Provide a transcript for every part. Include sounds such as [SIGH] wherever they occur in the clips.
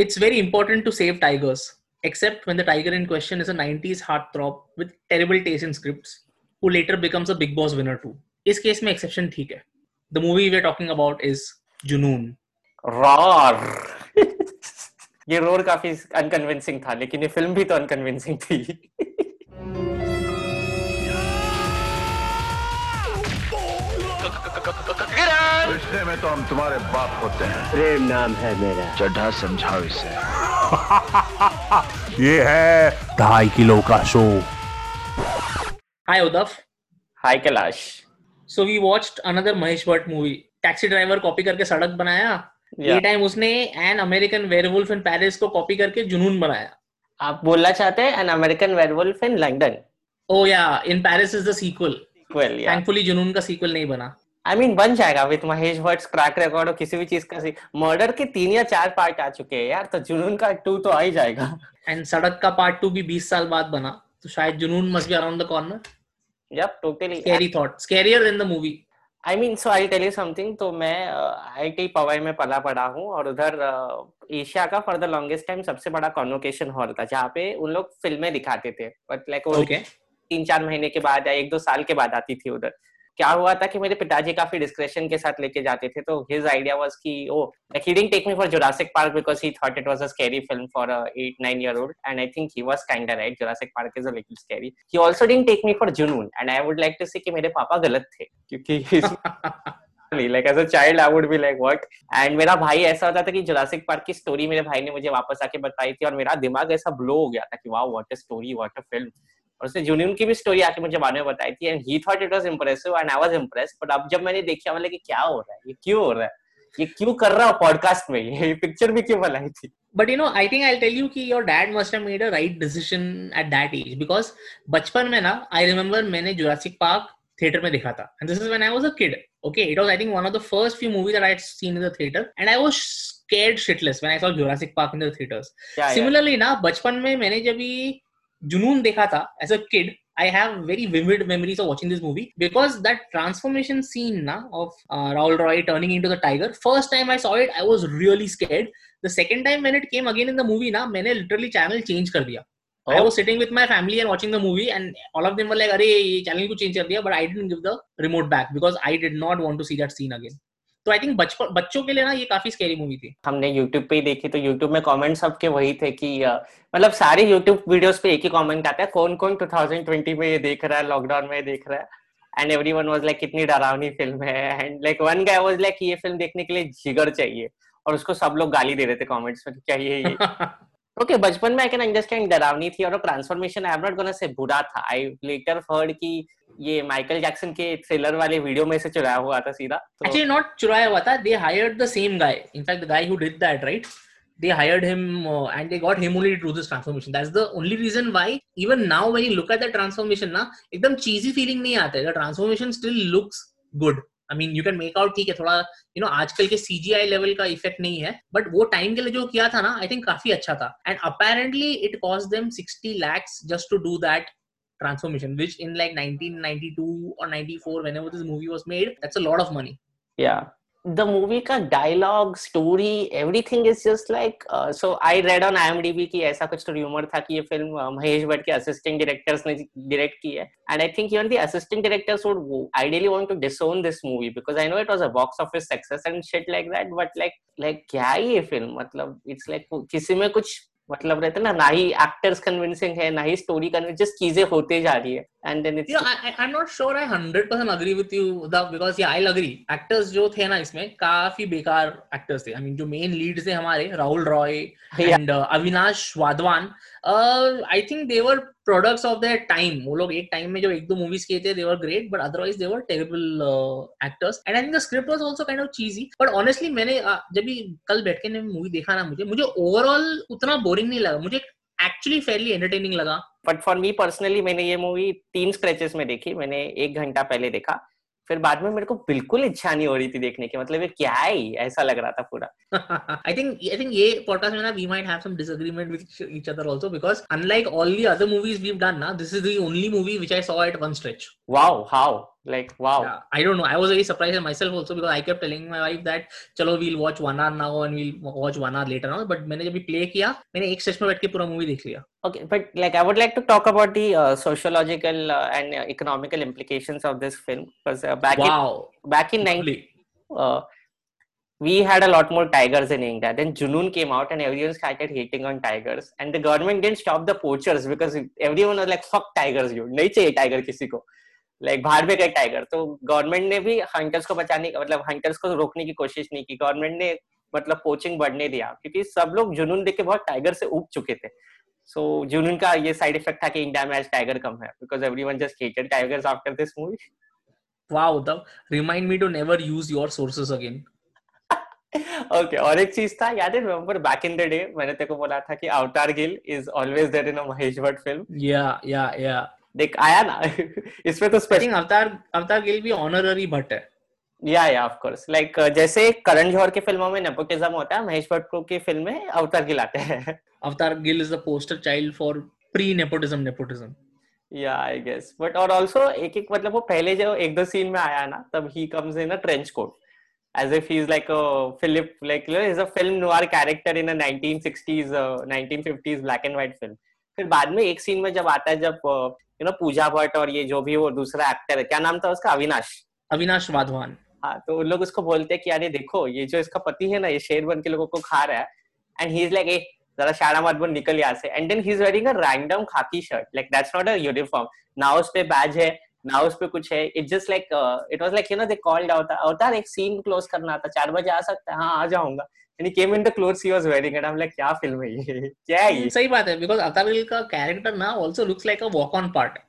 it's very important to save tigers, except when the tiger in question is a 90s heartthrob with terrible taste in scripts, who later becomes a Big Boss winner too. इस case में exception ठीक है the movie we are talking about is Junoon Roar ये roar काफी unconvincing था लेकिन ये film भी तो अनकन्विंसिंग थी रिश्ते में तो हम तुम्हारे बाप होते हैं प्रेम नाम है मेरा चढ़ा समझाओ इसे [LAUGHS] ये है ढाई किलो का show hi उदफ hi Kailash so we watched another Mahesh Bhatt movie taxi driver copy करके सड़क बनाया yeah. ये टाइम उसने an American werewolf in Paris को कॉपी करके जुनून बनाया आप बोलना चाहते हैं an American werewolf in London oh या in Paris is the sequel thankfully Junoon का सीक्वल नहीं बना आई I मीन mean, बन जाएगा with Mahesh Bhatt crack record और किसी भी चीज का मर्डर के तीन या चार पार्ट आ चुके हैं यार तो जुनून का टू तो आ ही जाएगा एंड सड़क का पार्ट टू भी बीस साल बाद बना तो शायद Junoon must be around the corner yup totally scary thought scarier than the movie I mean so I tell you something तो मैं आई uh, टी पवाई में पला पड़ा हूँ और उधर एशिया uh, का फॉर द लॉन्गेस्ट टाइम सबसे बड़ा कॉन्वोकेशन हॉल था जहाँ पे उन लोग फिल्में दिखाते थे बट लाइक तीन चार महीने के बाद या एक दो साल के बाद आती थी उधर क्या हुआ था कि मेरे पिताजी काफी डिस्क्रेशन के साथ लेके जाते थे तो हिज आइडिया वाज कि oh he didn't take me for Jurassic Park because he thought it was a scary film for a 8 9 year old and I think he was kind right Jurassic Park is a little scary he also didn't take me for Junoon and I would like to say कि मेरे पापा गलत थे क्योंकि like as a child I would be like what and मेरा भाई ऐसा होता था कि जुरासिक पार्क की स्टोरी मेरे भाई ने मुझे वापस आके बताई थी और मेरा दिमाग ऐसा ब्लो हो गया था कि wow what a story what a film और उसने जूनियन की भी स्टोरी आके मुझे बाद में बताई थी and he thought it was impressive and I was impress but अब जब मैंने देखा मतलब कि क्या हो रहा है ये क्यों हो रहा है ये क्यों कर रहा है पॉडकास्ट में ये पिक्चर भी क्यों बनाई थी but you know I think I tell you कि your dad must have made a right decision at that age because बचपन में ना आई रिमेम्बर मैंने जुरासिक पार्क थिएटर में देखा था and this is when I was a kid okay it was I think one of the first few movie that I had seen in the theatre and I was scared shitless when I saw Jurassic Park in the theaters. Yeah, Similarly, yeah. ना बचपन में मैंने जब भी जुनून देखा था as a kid I have very vivid memories of watching this movie because that transformation scene ना of Rahul Roy turning into the tiger first time I saw it I was really scared the second time when it came again in the movie ना मैंने literally channel change कर दिया Oh. I was sitting with my family and watching the movie, and all of them were like, "अरे ये channel को change कर दिया," but I didn't give the remote back because I did not want to see that scene again. तो आई think बचपन बच्चों के लिए ना ये काफी स्केरी मूवी थी हमने यूट्यूब पे ही देखी तो यूट्यूब में कॉमेंट सबके वही थे कि मतलब सारे यूट्यूब वीडियोस पे एक ही कमेंट आता है कौन कौन 2020 में ये देख रहा है लॉकडाउन में ये देख रहा है and everyone was like कितनी डरावनी फिल्म है and like one guy was like ये फिल्म देखने के लिए जिगर चाहिए और उसको सब लोग गाली दे रहे थे कॉमेंट्स में क्या ये [LAUGHS] क्योंकि बचपन में आई कैन अंडरस्टैंड डरावनी थी और transformation I am not gonna say बुरा था आई लेटर हर्ड की ये माइकल जैक्सन के थ्रिलर वाले वीडियो में से चुराया हुआ था सीधा एक्चुअली तो- नॉट चुराया हुआ था they hired the same guy in fact the guy who did that right they hired him and they got him only to this transformation that's the only reason why even now when you look at the transformation ना एकदम cheesy feeling नहीं आता है the transformation still looks good I mean you can make out ठीक है थोड़ा you you know know, आजकल के सीजीआई लेवल का इफेक्ट नहीं है बट वो टाइम के लिए जो किया था ना आई थिंक काफी अच्छा था and apparently it cost them sixty lakhs just to do that transformation which in like 1992 or 94 whenever this movie was made that's a lot of money yeah the movie ka dialogue story everything is just like uh, so i read on imdb ki aisa kuch to rumor tha ki ye film uh, mahesh bhatt ke assistant directors ne direct ki hai and i think even the assistant directors would ideally want to disown this movie because i know it was a box office success and shit like that but like like kya hai ye film matlab it's like किसी में कुछ मतलब रहता ना ना ही actors convincing है ना ही स्टोरी कन्विंसिंग जस्ट चीजें होते जा रही है and then it's I am not sure I 100% agree with you the because yeah I agree actors जो थे ना इसमें काफी बेकार एक्टर्स थे आई I मीन mean, जो मेन लीड्स थे हमारे Rahul Roy and uh, Avinash Wadhwan I think they were products of that time वो लोग एक टाइम में जो एक दो मूवीज किए थे they were great but otherwise they were terrible actors and I think the script was also kind of cheesy but honestly मैंने uh, जब भी कल बैठ के मूवी देखा ना मुझे मुझे ओवरऑल उतना बोरिंग नहीं लगा मुझे एक्चुअली फेयरली एंटरटेनिंग लगा बट फॉर मी पर्सनली मैंने ये मूवी तीन स्क्रेचेस में देखी मैंने एक घंटा पहले देखा फिर बाद में मेरे को बिल्कुल इच्छा नहीं हो रही थी देखने की मतलब ये क्या है ऐसा लग रहा था पूरा आई थिंक आई थिंक ये पॉडकास्ट में ना we might have some disagreement with each other also because unlike all the other movies we have done ना this is the only movie which I saw at one stretch wow how like wow Yeah, I don't know. I was very surprised myself also because I kept telling my wife that चलो we'll watch one hour now and we'll watch one hour later now. But मैंने जब भी play किया मैंने एक stage में बैठ के पूरा मूवी देख लिया. Okay, but like I would like to talk about the uh, sociological uh, and uh, economical implications of this film because uh, back Wow. in back in 90, Lovely. uh, we had a lot more tigers in India. Then Junoon came out and everyone started hating on tigers. And the government didn't stop the poachers because everyone was like, fuck tigers, you. नहीं चाहिए tiger किसी को. Like बाहर भी गए tiger तो government ने भी हंटर्स को बचाने का मतलब हंटर्स को रोकने की कोशिश नहीं की गवर्नमेंट ने मतलब कोचिंग बढ़ने दिया क्योंकि सब लोग जुनून देख के बहुत टाइगर से उग चुके थे सो so, जुनून का ये साइड इफेक्ट था कि इंडिया में आज टाइगर कम है because everyone just hated tiger after this movie वाह the remind me to never use your sources again okay और एक चीज था याद है remember back in the day मैंने तेरे को बोला था कि Avatar Gill is always there in a Mahesh Bhatt film yeah yeah yeah देख आया ना [LAUGHS] इसमें तो स्पेशल अवतार अवतार गिल भी ऑनररी भट्ट है yeah yeah of course like जैसे करण जौहर के फिल्मों में नेपोटिज्म होता है महेश भट्ट को की फिल्म में अवतार गिल आते हैं [LAUGHS] Avatar Gill is the poster child for pre nepotism nepotism yeah I guess but और आल्सो एक एक मतलब वो पहले जो एक दो सीन में आया ना तब he comes in a trench coat as if he is like a Philip like is a film noir character in a a 1960s, uh, 1950s black and white film. फिर बाद में एक सीन में जब आता है जब यू नो पूजा भट्ट और ये जो भी वो दूसरा एक्टर है क्या नाम था उसका अविनाश अविनाश वाधवान हाँ तो उन लोग उसको बोलते हैं कि ये देखो ये जो इसका पति है ना ये शेर बन के लोगों को खा रहा है and he is like a जरा शारा मत बन निकल यहाँ से and then he is wearing a random khaki shirt like that's not a uniform ना उस पे बैज है ना उस पे कुछ है it just like it was like you know they called out Avtar एक सीन क्लोज करना था चार बजे आ सकता है हाँ आ जाऊंगा and he came in the clothes he was wearing and I'm like क्या फिल्म है ये क्या है ये सही बात है because अवतार गिल का कैरेक्टर ना also looks like a walk on part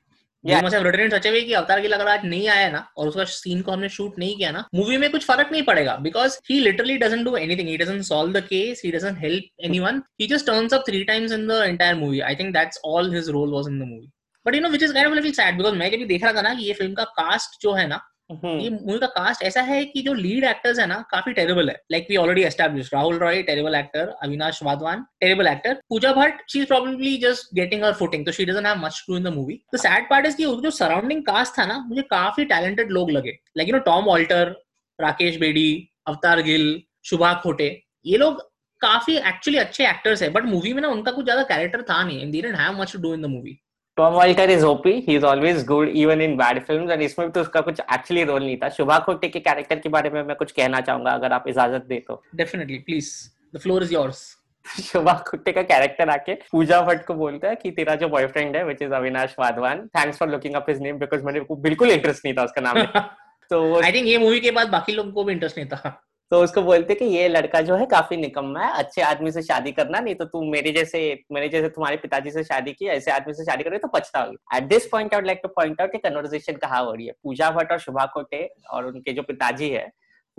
Yeah. Must have in such a way कि अवतार गिल अगर आज नहीं आया ना और उसका सीन को हमने शूट नहीं किया ना मूवी में कुछ फर्क नहीं पड़ेगा because he literally doesn't do anything he doesn't solve the case he doesn't help anyone he just turns up three times in the entire movie I think that's all his role was in the movie but you know which is kind of little sad because मैं जब देख रहा था ना कि ये film का cast जो है ना हम्म। ये मूवी का कास्ट ऐसा है कि जो लीड एक्टर्स है ना काफी टेरेबल है like we already establish Rahul Roy terrible actor Avinash Wadhwan terrible actor Pooja Bhatt she is probably just getting her footing तो she doesn't have much to in the movie the sad part is की जो surrounding cast था ना मुझे काफी talented लोग लगे like you know Tom Alter Rakesh Bedi Avtar Gill Shubha खोटे ये लोग काफी एक्चुअली अच्छे एक्टर्स है बट मूवी में ना उनका कुछ ज्यादा कैरेक्टर था नहीं and they didn't have much to do in the movie Tom Alter is OP he is always good even in bad film and इसमें भी तो उसका कुछ एक्चुअली रोल नहीं था शुभा खोटे के कैरेक्टर के बारे में मैं कुछ कहना चाहूंगा अगर आप इजाजत दे तो definitely please the floor is yours Shubha Khutte का कैरेक्टर आके पूजा भट्ट को बोलता है कि तेरा जो बॉयफ्रेंड है which is Avinash Wadhwan thanks for looking up his name because मैंने बिल्कुल इंटरेस्ट नहीं था उसका नाम [LAUGHS] तो आई थिंक ये मूवी के बाद बाकी लोगों को भी इंटरेस्ट नहीं था तो उसको बोलते कि ये लड़का जो है काफी निकम्मा है अच्छे आदमी से शादी करना नहीं तो तुम मेरे जैसे मेरे जैसे तुम्हारे पिताजी से शादी की ऐसे आदमी से शादी करे तो पछताओगे at this point out like to point out conversation कहा हो रही है पूजा भट्ट और शुभा कोटे और उनके जो पिताजी है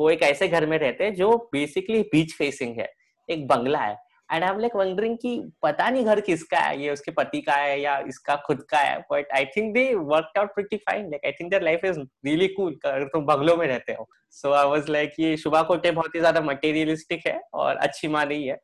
वो एक ऐसे घर में रहते हैं जो बेसिकली बीच फेसिंग है एक बंगला है and I am like wondering कि पता नहीं घर किसका है ये उसके पति का है या इसका खुद का है but I think they work out pretty fine like I think their life is really cool अगर तुम बंगलों में रहते हो सो आई वाज लाइक ये शुभा कोटे बहुत ही ज्यादा मटेरियलिस्टिक है और अच्छी माँ नहीं है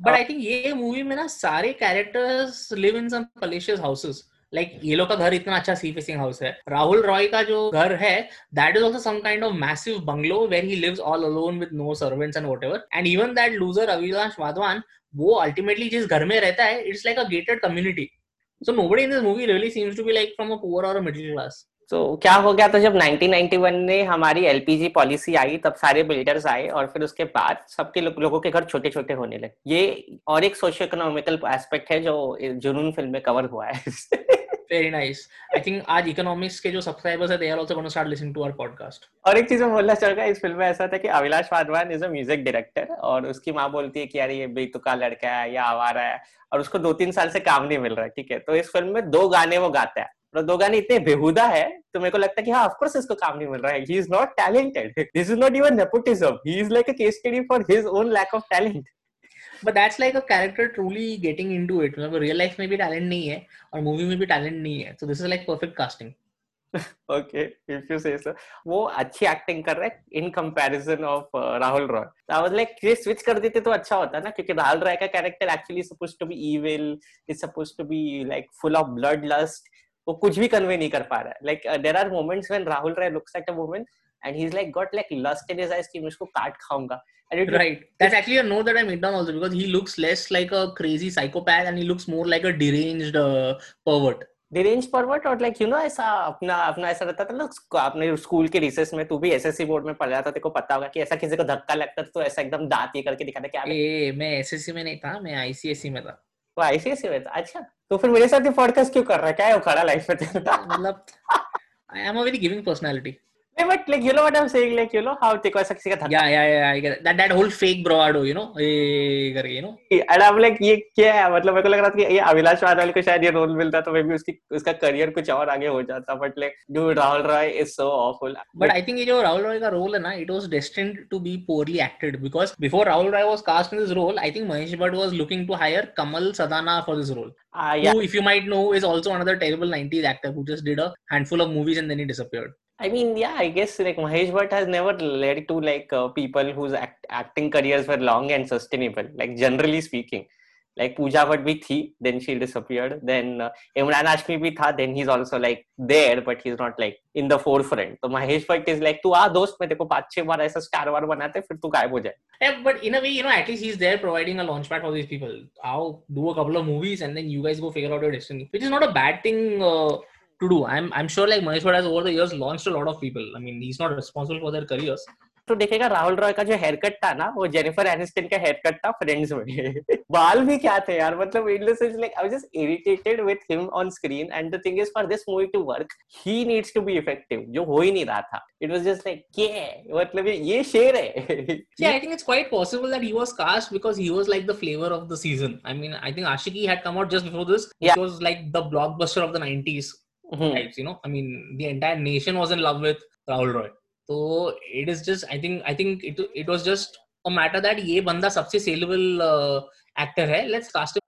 बट आई थिंक ये मूवी में ना सारे characters live in some palatial houses like like, ये लोग का घर इतना अच्छा सी फेसिंग हाउस है राहुल रॉय का जो घर है that is also some kind of massive bungalow where he lives all alone with no servants and whatever and even that loser Avinash Wadhwan वो अल्टीमेटली जिस घर में रहता है it's like a gated community so nobody in this movie really seems to be like from a poor और middle class तो क्या हो गया तो जब 1991 में हमारी एलपीजी पॉलिसी आई तब सारे बिल्डर्स आए और फिर उसके बाद सबके लो, लोगों के घर छोटे छोटे होने लगे ये और एक सोशो इकोनॉमिकल एस्पेक्ट है जो जुनून फिल्म में कवर हुआ है वेरी नाइस आई थिंक आज इकोनॉमिक्स के जो सब्सक्राइबर्स है they are also gonna start listening to our podcast और एक चीज मैं बोलना चाहूंगा इस फिल्म में ऐसा था कि Avinash Wadhwan is a music director और उसकी माँ बोलती है कि यार ये बेतुका लड़का है या आवारा है और उसको दो तीन साल से काम नहीं मिल रहा है ठीक है तो इस फिल्म में दो गाने वो गाता है मतलब दोगा ने इतने बेहुदा है तो मेरे को लगता है कि हाँ ऑफकोर्स इसको काम नहीं मिल रहा है he is not talented this is not even nepotism he is like a case study for his own lack of talent but that's like a character truly getting into it मतलब real life में भी talent नहीं है और मूवी में भी talent नहीं है so this is like perfect casting okay if you say so वो अच्छी एक्टिंग कर रहा है in comparison of Rahul Roy I was like ये स्विच कर देते तो अच्छा होता ना क्योंकि राहुल रॉय का character actually suppose to be evil is suppose to be like full of blood lust वो कुछ भी कन्वे नहीं कर पा रहा है like there are moments when Rahul Roy looks at a woman and he's like got like lust in his eyes कि मैं इसको काट खाऊंगा and it, right that's actually a note that I made down also because he looks less like a crazy psychopath and he looks more like a deranged uh, pervert deranged pervert और like you know ऐसा अपना अपना ऐसा रहता था ना अपने school के रिसेस में तू भी एसएससी बोर्ड में पढ़ रहा था तेरे को पता होगा कि ऐसा किसी को धक्का लगता तो ऐसा एकदम दांत ये करके दिखाता क्या ए मैं एसएससी में नहीं था मैं आईसीएसई में था वो आईसीएसई में था अच्छा तो फिर मेरे साथ ये पॉडकास्ट क्यों कर रहा है क्या है उखाड़ा लाइफ में मतलब I am a very giving personality but like you know what I'm saying, like you know how Teko Saksi ka Yeah, yeah, yeah. I get it. that that whole fake bravado, you know, करके you know. And I'm like ये क्या है मतलब मेरे को लग रहा था कि ये अभिलाष वाडवाल को शायद ये रोल मिलता तो मे बी उसकी उसका करियर कुछ और आगे हो जाता but like dude Rahul Roy is so awful. But I think ये जो Rahul रॉय का रोल है ना it was destined to be poorly acted because before Rahul Roy was cast in this role, I think Mahesh Bhatt was looking to hire Kamal Sadana for this role. Uh, yeah. Who, if you might know, is also another terrible 90s actor who just did a handful of movies and then he disappeared. I mean, yeah, I guess like Mahesh Bhatt has never led to like uh, people whose act- acting careers were long and sustainable. Like generally speaking, like Pooja Bhatt bhi thi, then she disappeared. Then uh, Imran Hashmi bhi tha, then he's also like there, but he's not like in the forefront. So Mahesh Bhatt is like, तू आ दोस्त मैं तेरे को पाँच छह बार ऐसा star वार बनाते फिर तू गायब हो जाए. Yeah, but in a way, you know, at least he's there providing a launchpad for these people. I'll do a couple of movies and then you guys go figure out your destiny, which is not a bad thing uh, to do. I'm I'm sure like Mahesh Bhatt has over the years launched a lot of people. I mean, he's not responsible for their careers. तो देखेगा राहुल रॉय का जो hair cut था ना वो Jennifer Aniston का hair cut था Friends में बाल भी क्या थे यार मतलब in the sense like I was just irritated with him on screen and the thing is for this movie to work he needs to be effective जो हो ही नहीं रहा था इट वाज जस्ट लाइक के मतलब ये ये शेर है Yeah, I think it's quite possible that he was cast because he was like the flavor of the season. I mean, I think Ashiki had come out just before this. Yeah. It was like the blockbuster of the 90s mm-hmm. types. You know, I mean, the entire nation was in love with Rahul Roy. So it is just, I think, I think it it was just a matter that ye banda sabse saleable uh, actor hai. Let's cast him.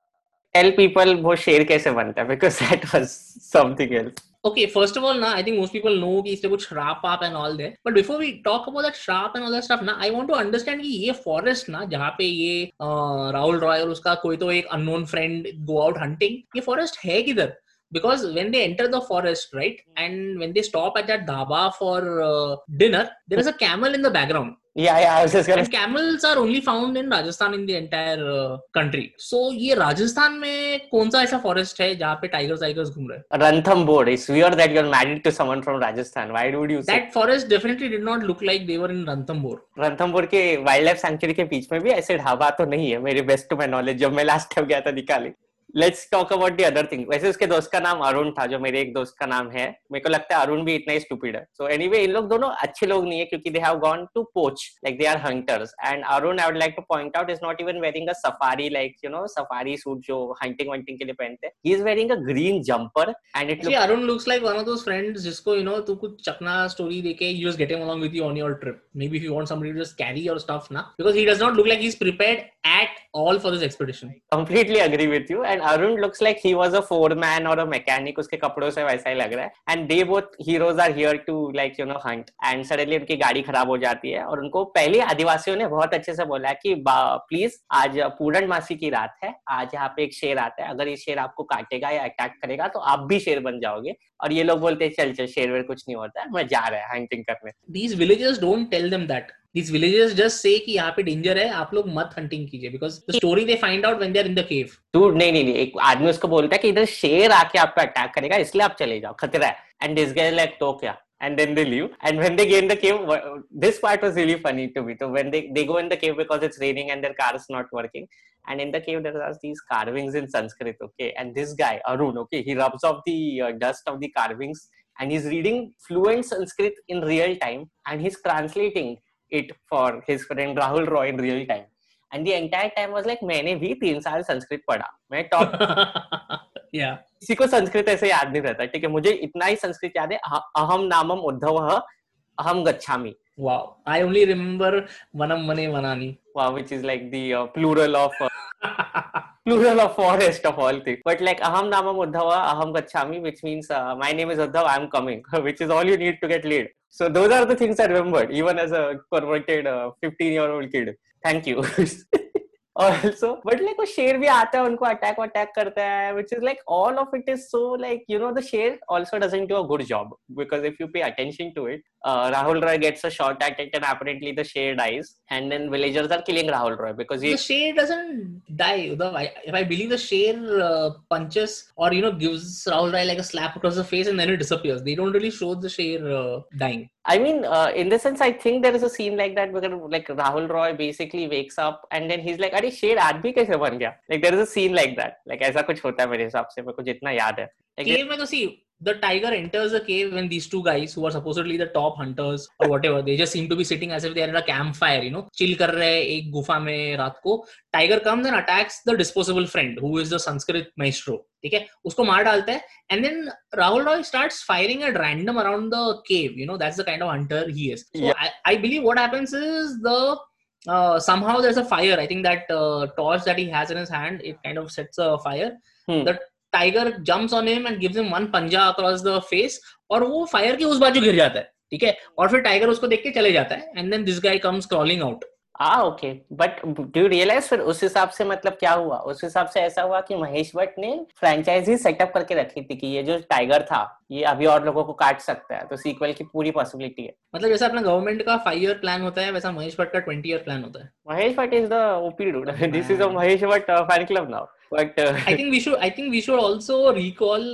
Tell people वो share kaise banta because that was something else. okay first of all na i think most people know ki isme kuch sharp up and all there but before we talk about that sharp and all that stuff na i want to understand ki ye forest na jahan pe ye uh, rahul roy aur uska koi to ek unknown friend go out hunting ye forest hai kidhar because when they enter the forest right and when they stop at that dhaba for uh, dinner there is a camel in the background yeah yeah i was just gonna... and camels are only found in rajasthan in the entire uh, country so ye rajasthan mein kaun sa aisa forest hai jahan pe tigers tigers ghum rahe hain ranthambore it's weird that you are married to someone from rajasthan why would you say that forest definitely did not look like they were in ranthambore ranthambore ke wildlife sanctuary ke beech mein bhi aise dhaba to nahi hai mere best to my knowledge jab main last time gaya tha nikali let's talk about the other thing वैसे उसके दोस्त का नाम अरुण था जो मेरे एक दोस्त का नाम है मेरे को लगता है अरुण भी इतना ही स्टूपिड है सो एनीवे इन लोग दोनों अच्छे लोग नहीं है क्योंकि they have gone to poach like they are hunters and Arun I would like to point out is not even wearing a safari like you know safari suit जो हंटिंग वंटिंग के लिए पहनते हैं he is wearing a green jumper and it Arun looks like one of those friends जिसको you know तू कुछ चकना स्टोरी देके you just get him along with you on your trip maybe you want somebody to just carry your stuff ना because he does not look like he is prepared at all for this expedition completely agree with you you and Arun looks like he was a foreman और a mechanic उसके कपड़ों से वैसा ही लग रहा है and they both heroes are here to like you know hunt and suddenly उनकी गाड़ी खराब हो जाती है और उनको पहले आदिवासियों ने बहुत अच्छे से बोला की प्लीज आज पूरण मासी की रात है आज यहाँ पे एक शेर आता है अगर ये शेर आपको काटेगा या अटैक करेगा तो आप भी शेर बन जाओगे और ये लोग बोलते हैं चल चल शेर वेर कुछ नहीं होता मैं जा रहा है हंटिंग करने these villages don't tell them that this villages just say कि यहाँ पे डेंजर है आप लोग मत हंटिंग कीजिए because the story they find out when they are in the cave dude नहीं नहीं नहीं एक आदमी उसको बोलता है कि इधर शेर आके आपको अटैक करेगा इसलिए आप चले जाओ खतरा है एंड दिस गाइस लाइक तो क्या and then they leave and when they get in the cave this part was really funny to me so when they, they go in the cave because it's raining and their car is not working and in the cave there are these carvings in sanskrit okay and this guy arun okay he rubs off the uh, dust of the carvings and he's reading fluent sanskrit in real time and he's translating it for his friend Rahul Roy in real time. And the entire time was like, मैंने भी तीन साल संस्कृत पढ़ा मैं top yeah. किसी को संस्कृत ऐसे याद नहीं रहता ठीक है मुझे इतना ही संस्कृत याद है अहम नामम उद्धव अहम गच्छामि wow i only remember vanam mane vanani wow which is like the uh, plural of uh, plural of forest of all things. But like aham nama uddhava, aham gachami, which means uh, my name is Uddhava, I'm coming, [LAUGHS] which is all you need to get laid. So those are the things I remembered, even as a converted 15 uh, year old kid. Thank you. [LAUGHS] Also but like वो शेर भी आता है उनको attack attack करता है which is like all of it is so like you know the शेर also doesn't do a good job because if you pay attention to it Rahul Roy gets a shot at it and apparently the Sher dies. And then villagers are killing Rahul Roy because he... the Sher doesn't die. Udav. I, if I believe the Sher uh, punches or you know gives Rahul Roy like a slap across the face and then it disappears. They don't really show the Sher uh, dying. I mean, uh, in the sense, I think there is a scene like that where like Rahul Roy basically wakes up and then he's like, "अरे शेर आदमी कैसे बन गया?" Like there is a scene like that. Like ऐसा कुछ होता है मेरे हिसाब से मेरे को जितना याद है. Like, Cave में तो see the tiger enters the cave when these two guys who are supposedly the top hunters or whatever they just seem to be sitting as if they are in a campfire you know chill कर रहे हैं एक गुफा में रात को tiger comes and attacks the disposable friend who is the Sanskrit maestro ठीक है उसको मार डालता है and then Rahul Roy starts firing at random around the cave you know that's the kind of hunter he is so Yeah. I, I believe what happens is the uh, somehow there's a fire I think that uh, torch that he has in his hand it kind of sets a fire Hmm. the tiger jumps on him and gives him one पंजा across the face और वो fire के उस बाजू गिर जाता है ठीक है और फिर टाइगर उसको देख के चले जाता है and then this guy comes crawling out uh okay but do realise फिर उस हिसाब से मतलब क्या हुआ उस हिसाब से ऐसा हुआ कि महेश भट्ट ने फ्रेंचाइजी सेटअप करके रखी थी कि ये जो टाइगर था ये अभी और लोगों को काट सकता है तो सीक्वल की पूरी पॉसिबिलिटी है मतलब जैसा अपना गवर्नमेंट का फाइव ईयर प्लान होता है वैसा महेश भट्ट का ट्वेंटी ईयर प्लान होता है Mahesh Bhatt is the OP dude this is a Mahesh Bhatt fan club now but uh, i think we should i think we should also recall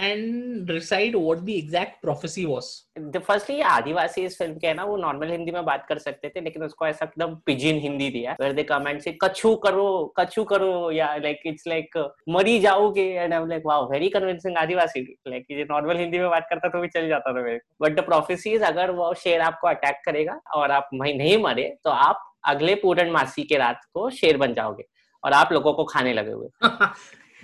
and recite what the exact prophecy was the firstly आदिवासी इस film के है ना वो normal Hindi में बात कर सकते थे लेकिन उसको ऐसा एकदम पिजिन हिंदी दिया where they come and say कछु करो कछु करो या लाइक इट्स लाइक मरी जाओगे and I am like wow very convincing Adivasi like ये नॉर्मल हिंदी में बात करता तो भी चल जाता था मेरे को बट द प्रोफेसीज अगर वो शेर आपको अटैक करेगा और आप वहीं नहीं मरे तो आप अगले पूर्णमासी के रात को शेर बन जाओगे और आप लोगों को खाने लगे हुए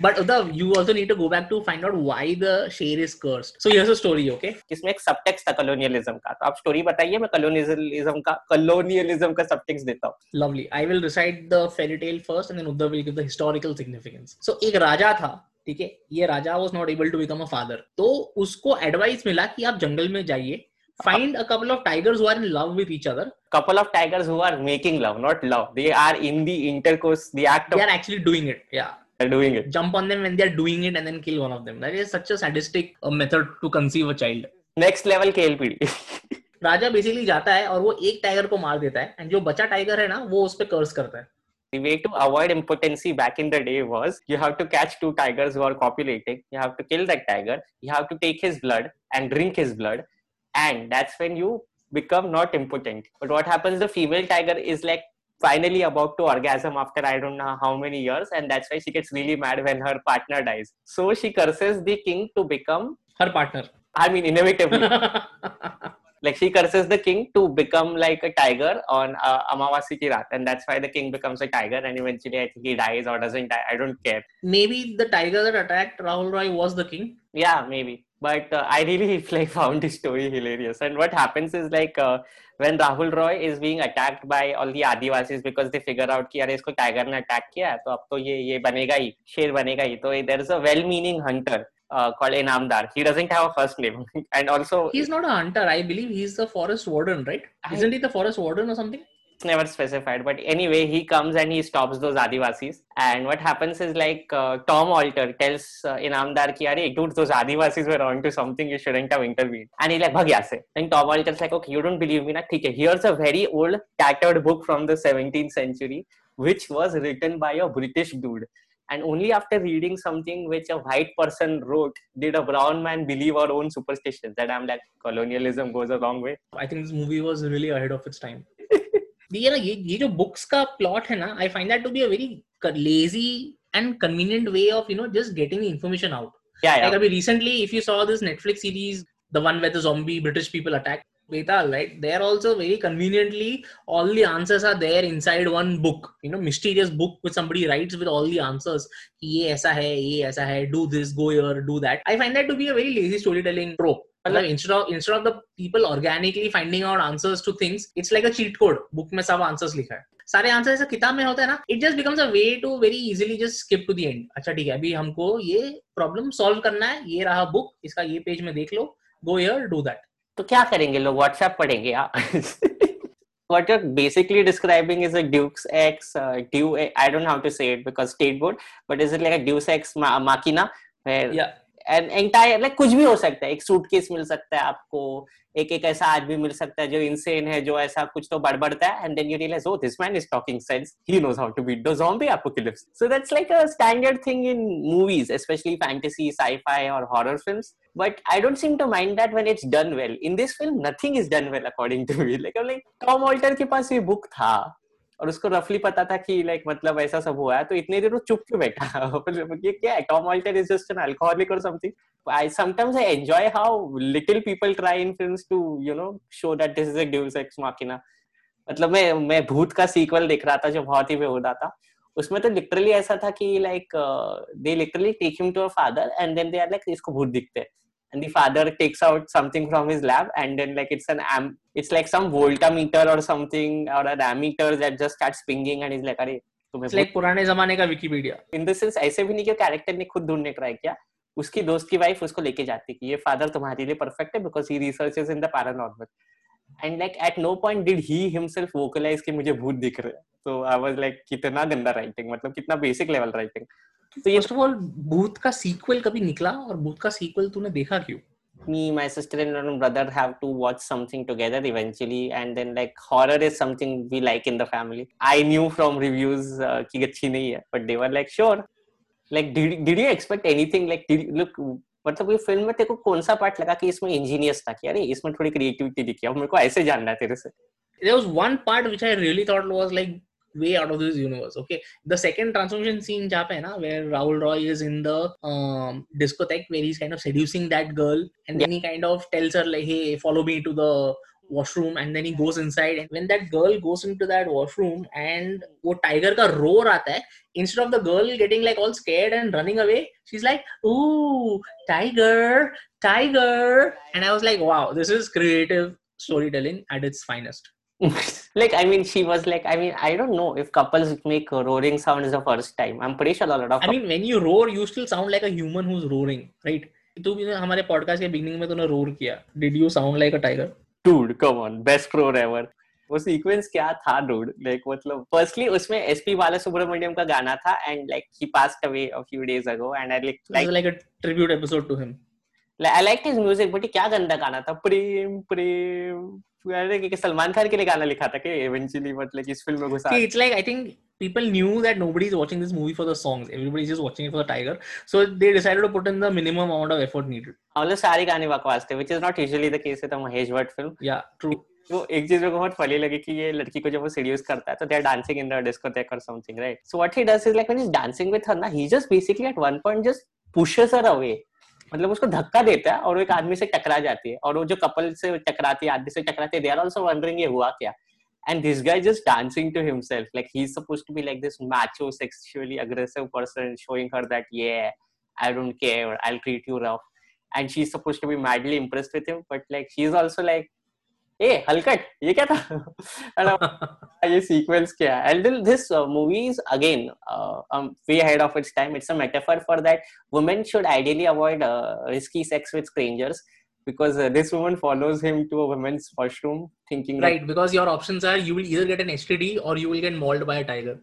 But Udav, you also need to go back to find out why the share is cursed. So here's a story, okay? इसमें एक subtext था colonialism का. तो आप story बताइए मैं colonialism का colonialism का subtext देता हूँ. Lovely. I will recite the fairy tale first and then Udav will give the historical significance. So एक राजा था ठीक है ये राजा was not able to become a father तो उसको एडवाइस मिला कि आप जंगल में जाइए find a couple of tigers who are in love with each other. couple of tigers who are making love not love they are in the intercourse the act They of are actually doing it. Yeah. doing it Jump on them when they are doing it and then kill one of them. That is such a sadistic uh, method to conceive a child. next level KLPD Raja basically जाता है और वो एक tiger को मार देता है and जो बचा टाइगर है ना वो उस पर कर्स करता है the way to avoid impotency back in the day was you have to catch two tigers who are copulating you have to kill that tiger you have to take his blood and drink his blood and that's when you become not impotent but what happens the female tiger is like finally about to orgasm after i don't know how many years and that's why she gets really mad when her partner dies so she curses the king to become her partner i mean inevitably [LAUGHS] like she curses the king to become like a tiger on uh, Amavasi ki Rat, and that's why the king becomes a tiger, and eventually I think he dies or doesn't die. I don't care. Maybe the tiger that attacked Rahul Roy was the king. Yeah, maybe. But uh, I really like found this story hilarious. And what happens is like uh, when Rahul Roy is being attacked by all the Adivasis because they figure out कि अरे इसको tiger ने attack किया है तो अब तो ये ये बनेगा ही शेर बनेगा ही तो there is a well-meaning hunter uh, called Enamdar. He doesn't have a first name, [LAUGHS] and also he's not a hunter. I believe he's the forest warden, right? I, Isn't he the forest warden or something? It's never specified, but anyway, he comes and he stops those Adivasis. And what happens is like uh, Tom Alter tells uh, Inamdar ki, Are, dude, those Adivasis were onto something. You shouldn't have intervened. And he like, bhagya se. Then Tom Alter's like, okay, you don't believe me, na? Okay, Here's a very old, tattered book from the 17th century, which was written by a British dude and only after reading something which a white person wrote did a brown man believe our own superstitions and i'm like colonialism goes a long way I think this movie was really ahead of its time. [LAUGHS] ये ना ये ये जो books का plot है ना I find that to be a very lazy and convenient way of you know just getting information out yeah yeah Like I mean, recently, if you saw this Netflix series, the one where the zombie British Vetal, right? There also very conveniently all the answers are there inside one book, you know, mysterious book which somebody writes with all the answers. Ye aisa hai, ye aisa hai, do this, go here, do that. I find that to be a very lazy storytelling trope. मतलब instead of instead of the people organically finding out answers to things, it's like a cheat code. Book में sab answers likha hai. सारे answer ऐसे किताब में होता है ना it just becomes a way to very easily just skip to the end अच्छा ठीक है अभी हमको ये प्रॉब्लम सॉल्व करना है ये रहा बुक इसका ये पेज में देख लो गो हियर डू दैट तो क्या करेंगे लोग व्हाट्सएप पढ़ेंगे आप what you're basically describing is a Duke's X, uh, duke I don't know how to say it because state board, but is it like a duke's x ma- Machina where yeah. And entire like कुछ भी हो सकता है एक suitcase मिल सकता है आपको एक एक ऐसा आदमी मिल सकता है जो इंसेन है जो ऐसा कुछ तो बड़बड़ता है and then you realise oh this man is talking sense he knows how to beat the zombie apocalypse so that's like a standard thing in movies specially fantasy sci और horror films but I don't seem to mind that when it's done well in this film nothing is done well according to me like I am like Tom Alter के पास ये book था और उसको रफली पता था कि लाइक मतलब ऐसा सब हुआ है तो इतने देर वो चुप क्यों बैठा [LAUGHS] ये क्या है Tom Alter is just an alcoholic और something I sometimes I enjoy how little people try in films to you know show that this is a deus ex machina मतलब मैं मैं भूत का सीक्वल देख रहा था जो बहुत ही बेहुदा था उसमें तो लिटरली ऐसा था कि like they literally take him to a father and then they are like इसको भूत दिखते हैं and the father takes out something from his lab and then like it's an amp it's like some voltmeter or something or an ammeter that just starts pinging and he's like अरे तुम्हें like पुराने जमाने का Wikipedia in the sense ऐसे भी नहीं कि character ने खुद ढूंढने ट्राई किया उसकी दोस्त की वाइफ उसको लेके जाती कि ये फादर तुम्हारे लिए परफेक्ट है because he researches in the paranormal and like at no point did he himself vocalise कि मुझे भूत दिख रहे हैं तो आई वाज लाइक कितना गंदा राइटिंग मतलब कितना बेसिक लेवल राइटिंग तो ये ऑल भूत का सीक्वल कभी निकला और भूत का सीक्वल तूने देखा क्यों me my sister and brother have to watch something together eventually and then like horror is something we like in the family i knew from reviews ki achhi nahi hai but they were like sure like did, did you expect anything like did, look मतलब ये film में तेरे को कौन सा part लगा कि इसमें इंजीनियस था कि अरे इसमें थोड़ी क्रिएटिविटी दिखी अब मेरे को ऐसे जानना है तेरे से there was one part which I really thought was like way out of this universe. Okay, the second transformation scene जहाँ पे है ना where Rahul Roy is in the um, discotheque where he's kind of seducing that girl and then he kind of tells her like hey follow me to the washroom and then he goes inside and when that girl goes into that washroom and वो tiger का roar आता है instead of the girl getting like all scared and running away she's like ooh tiger tiger and I was like wow this is creative storytelling at its finest like I mean, she was like, I mean, I don't know if couples make roaring sound is the first time. I'm pretty sure a lot of. I mean, when you roar, you still sound like a human who's roaring, right? तू तो भी हमारे podcast के beginning में तूने roar किया did you sound like a tiger dude come on best roar ever वो sequence क्या था डूड लाइक मतलब फर्स्टली उसमें एसपी बाला सुब्रमण्यम का गाना था and like he passed away a few days ago and I like like a tribute episode to him I like his music but क्या गंदा गाना था प्रेम प्रेम सलमान खान के लिए गाना लिखा था कि इवेंचुअली मतलब इस फिल्म में घुसा it's like I think people knew that nobody is watching this movie for the songs everybody's just watching it for the tiger so they decided to put in the minimum amount of effort needed मतलब सारे गाने बकवास थे which is not usually the case with a Mahesh Bhatt film yeah true वो एक चीज मेरे को बहुत फनी लगी कि ये लड़की को जब वो सीरियस करता है तो they are dancing in the discotheque और something right so what he does is like when he is dancing with her ना he just basically at one point just pushes her away मतलब उसको धक्का देता है और एक आदमी से टकरा जाती है और वो जो कपल से टकराती है आदमी से टकराती है दे आर ऑल्सो वंडरिंग ये हुआ क्या एंड दिस ए हलकट ये क्या था ये सीक्वेंस क्या है and this movie is again way ahead of its time it's a metaphor for that women should ideally avoid risky sex with strangers because uh, this woman follows him to a women's washroom thinking right that, because your options are you will either get an std or you will get mauled by a tiger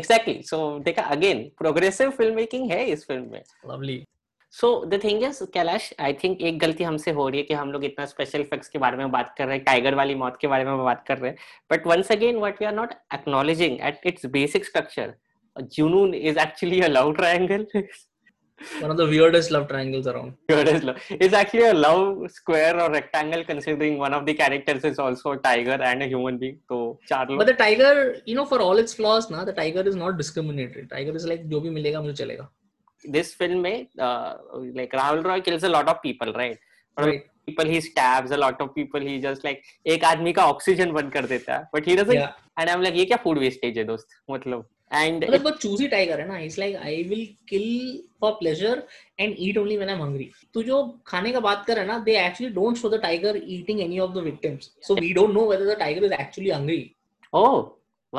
exactly so देखा again progressive filmmaking है इस film में lovely so the thing is Kailash I think एक गलती हमसे हो रही है कि हम लोग इतना स्पेशल इफेक्ट्स के बारे में बात कर रहे हैं टाइगर वाली मौत के बारे में बात कर रहे हैं but once again what we are not acknowledging at its basic structure Junoon is actually a love triangle one of the weirdest love triangles around weirdest love it's actually a love square or rectangle considering one of the characters is also a tiger and a human being so charlo but the tiger you know for all its flaws na the tiger is not discriminated tiger is like jo bhi milega mujhe chalega this film mein, uh, like Rahul Roy kills a lot of people, right? Right. People he stabs a lot of people. He just like ek aadmi ka oxygen बंद kar deta है but he doesn't and I am like ये क्या food wastage है दोस्त मतलब and मतलब बहुत choosy tiger है ना it's like I will kill for pleasure and eat only when I am hungry तो जो खाने का बात कर रहा है ना they actually don't show the tiger eating any of the victims so we don't whether the tiger is actually hungry oh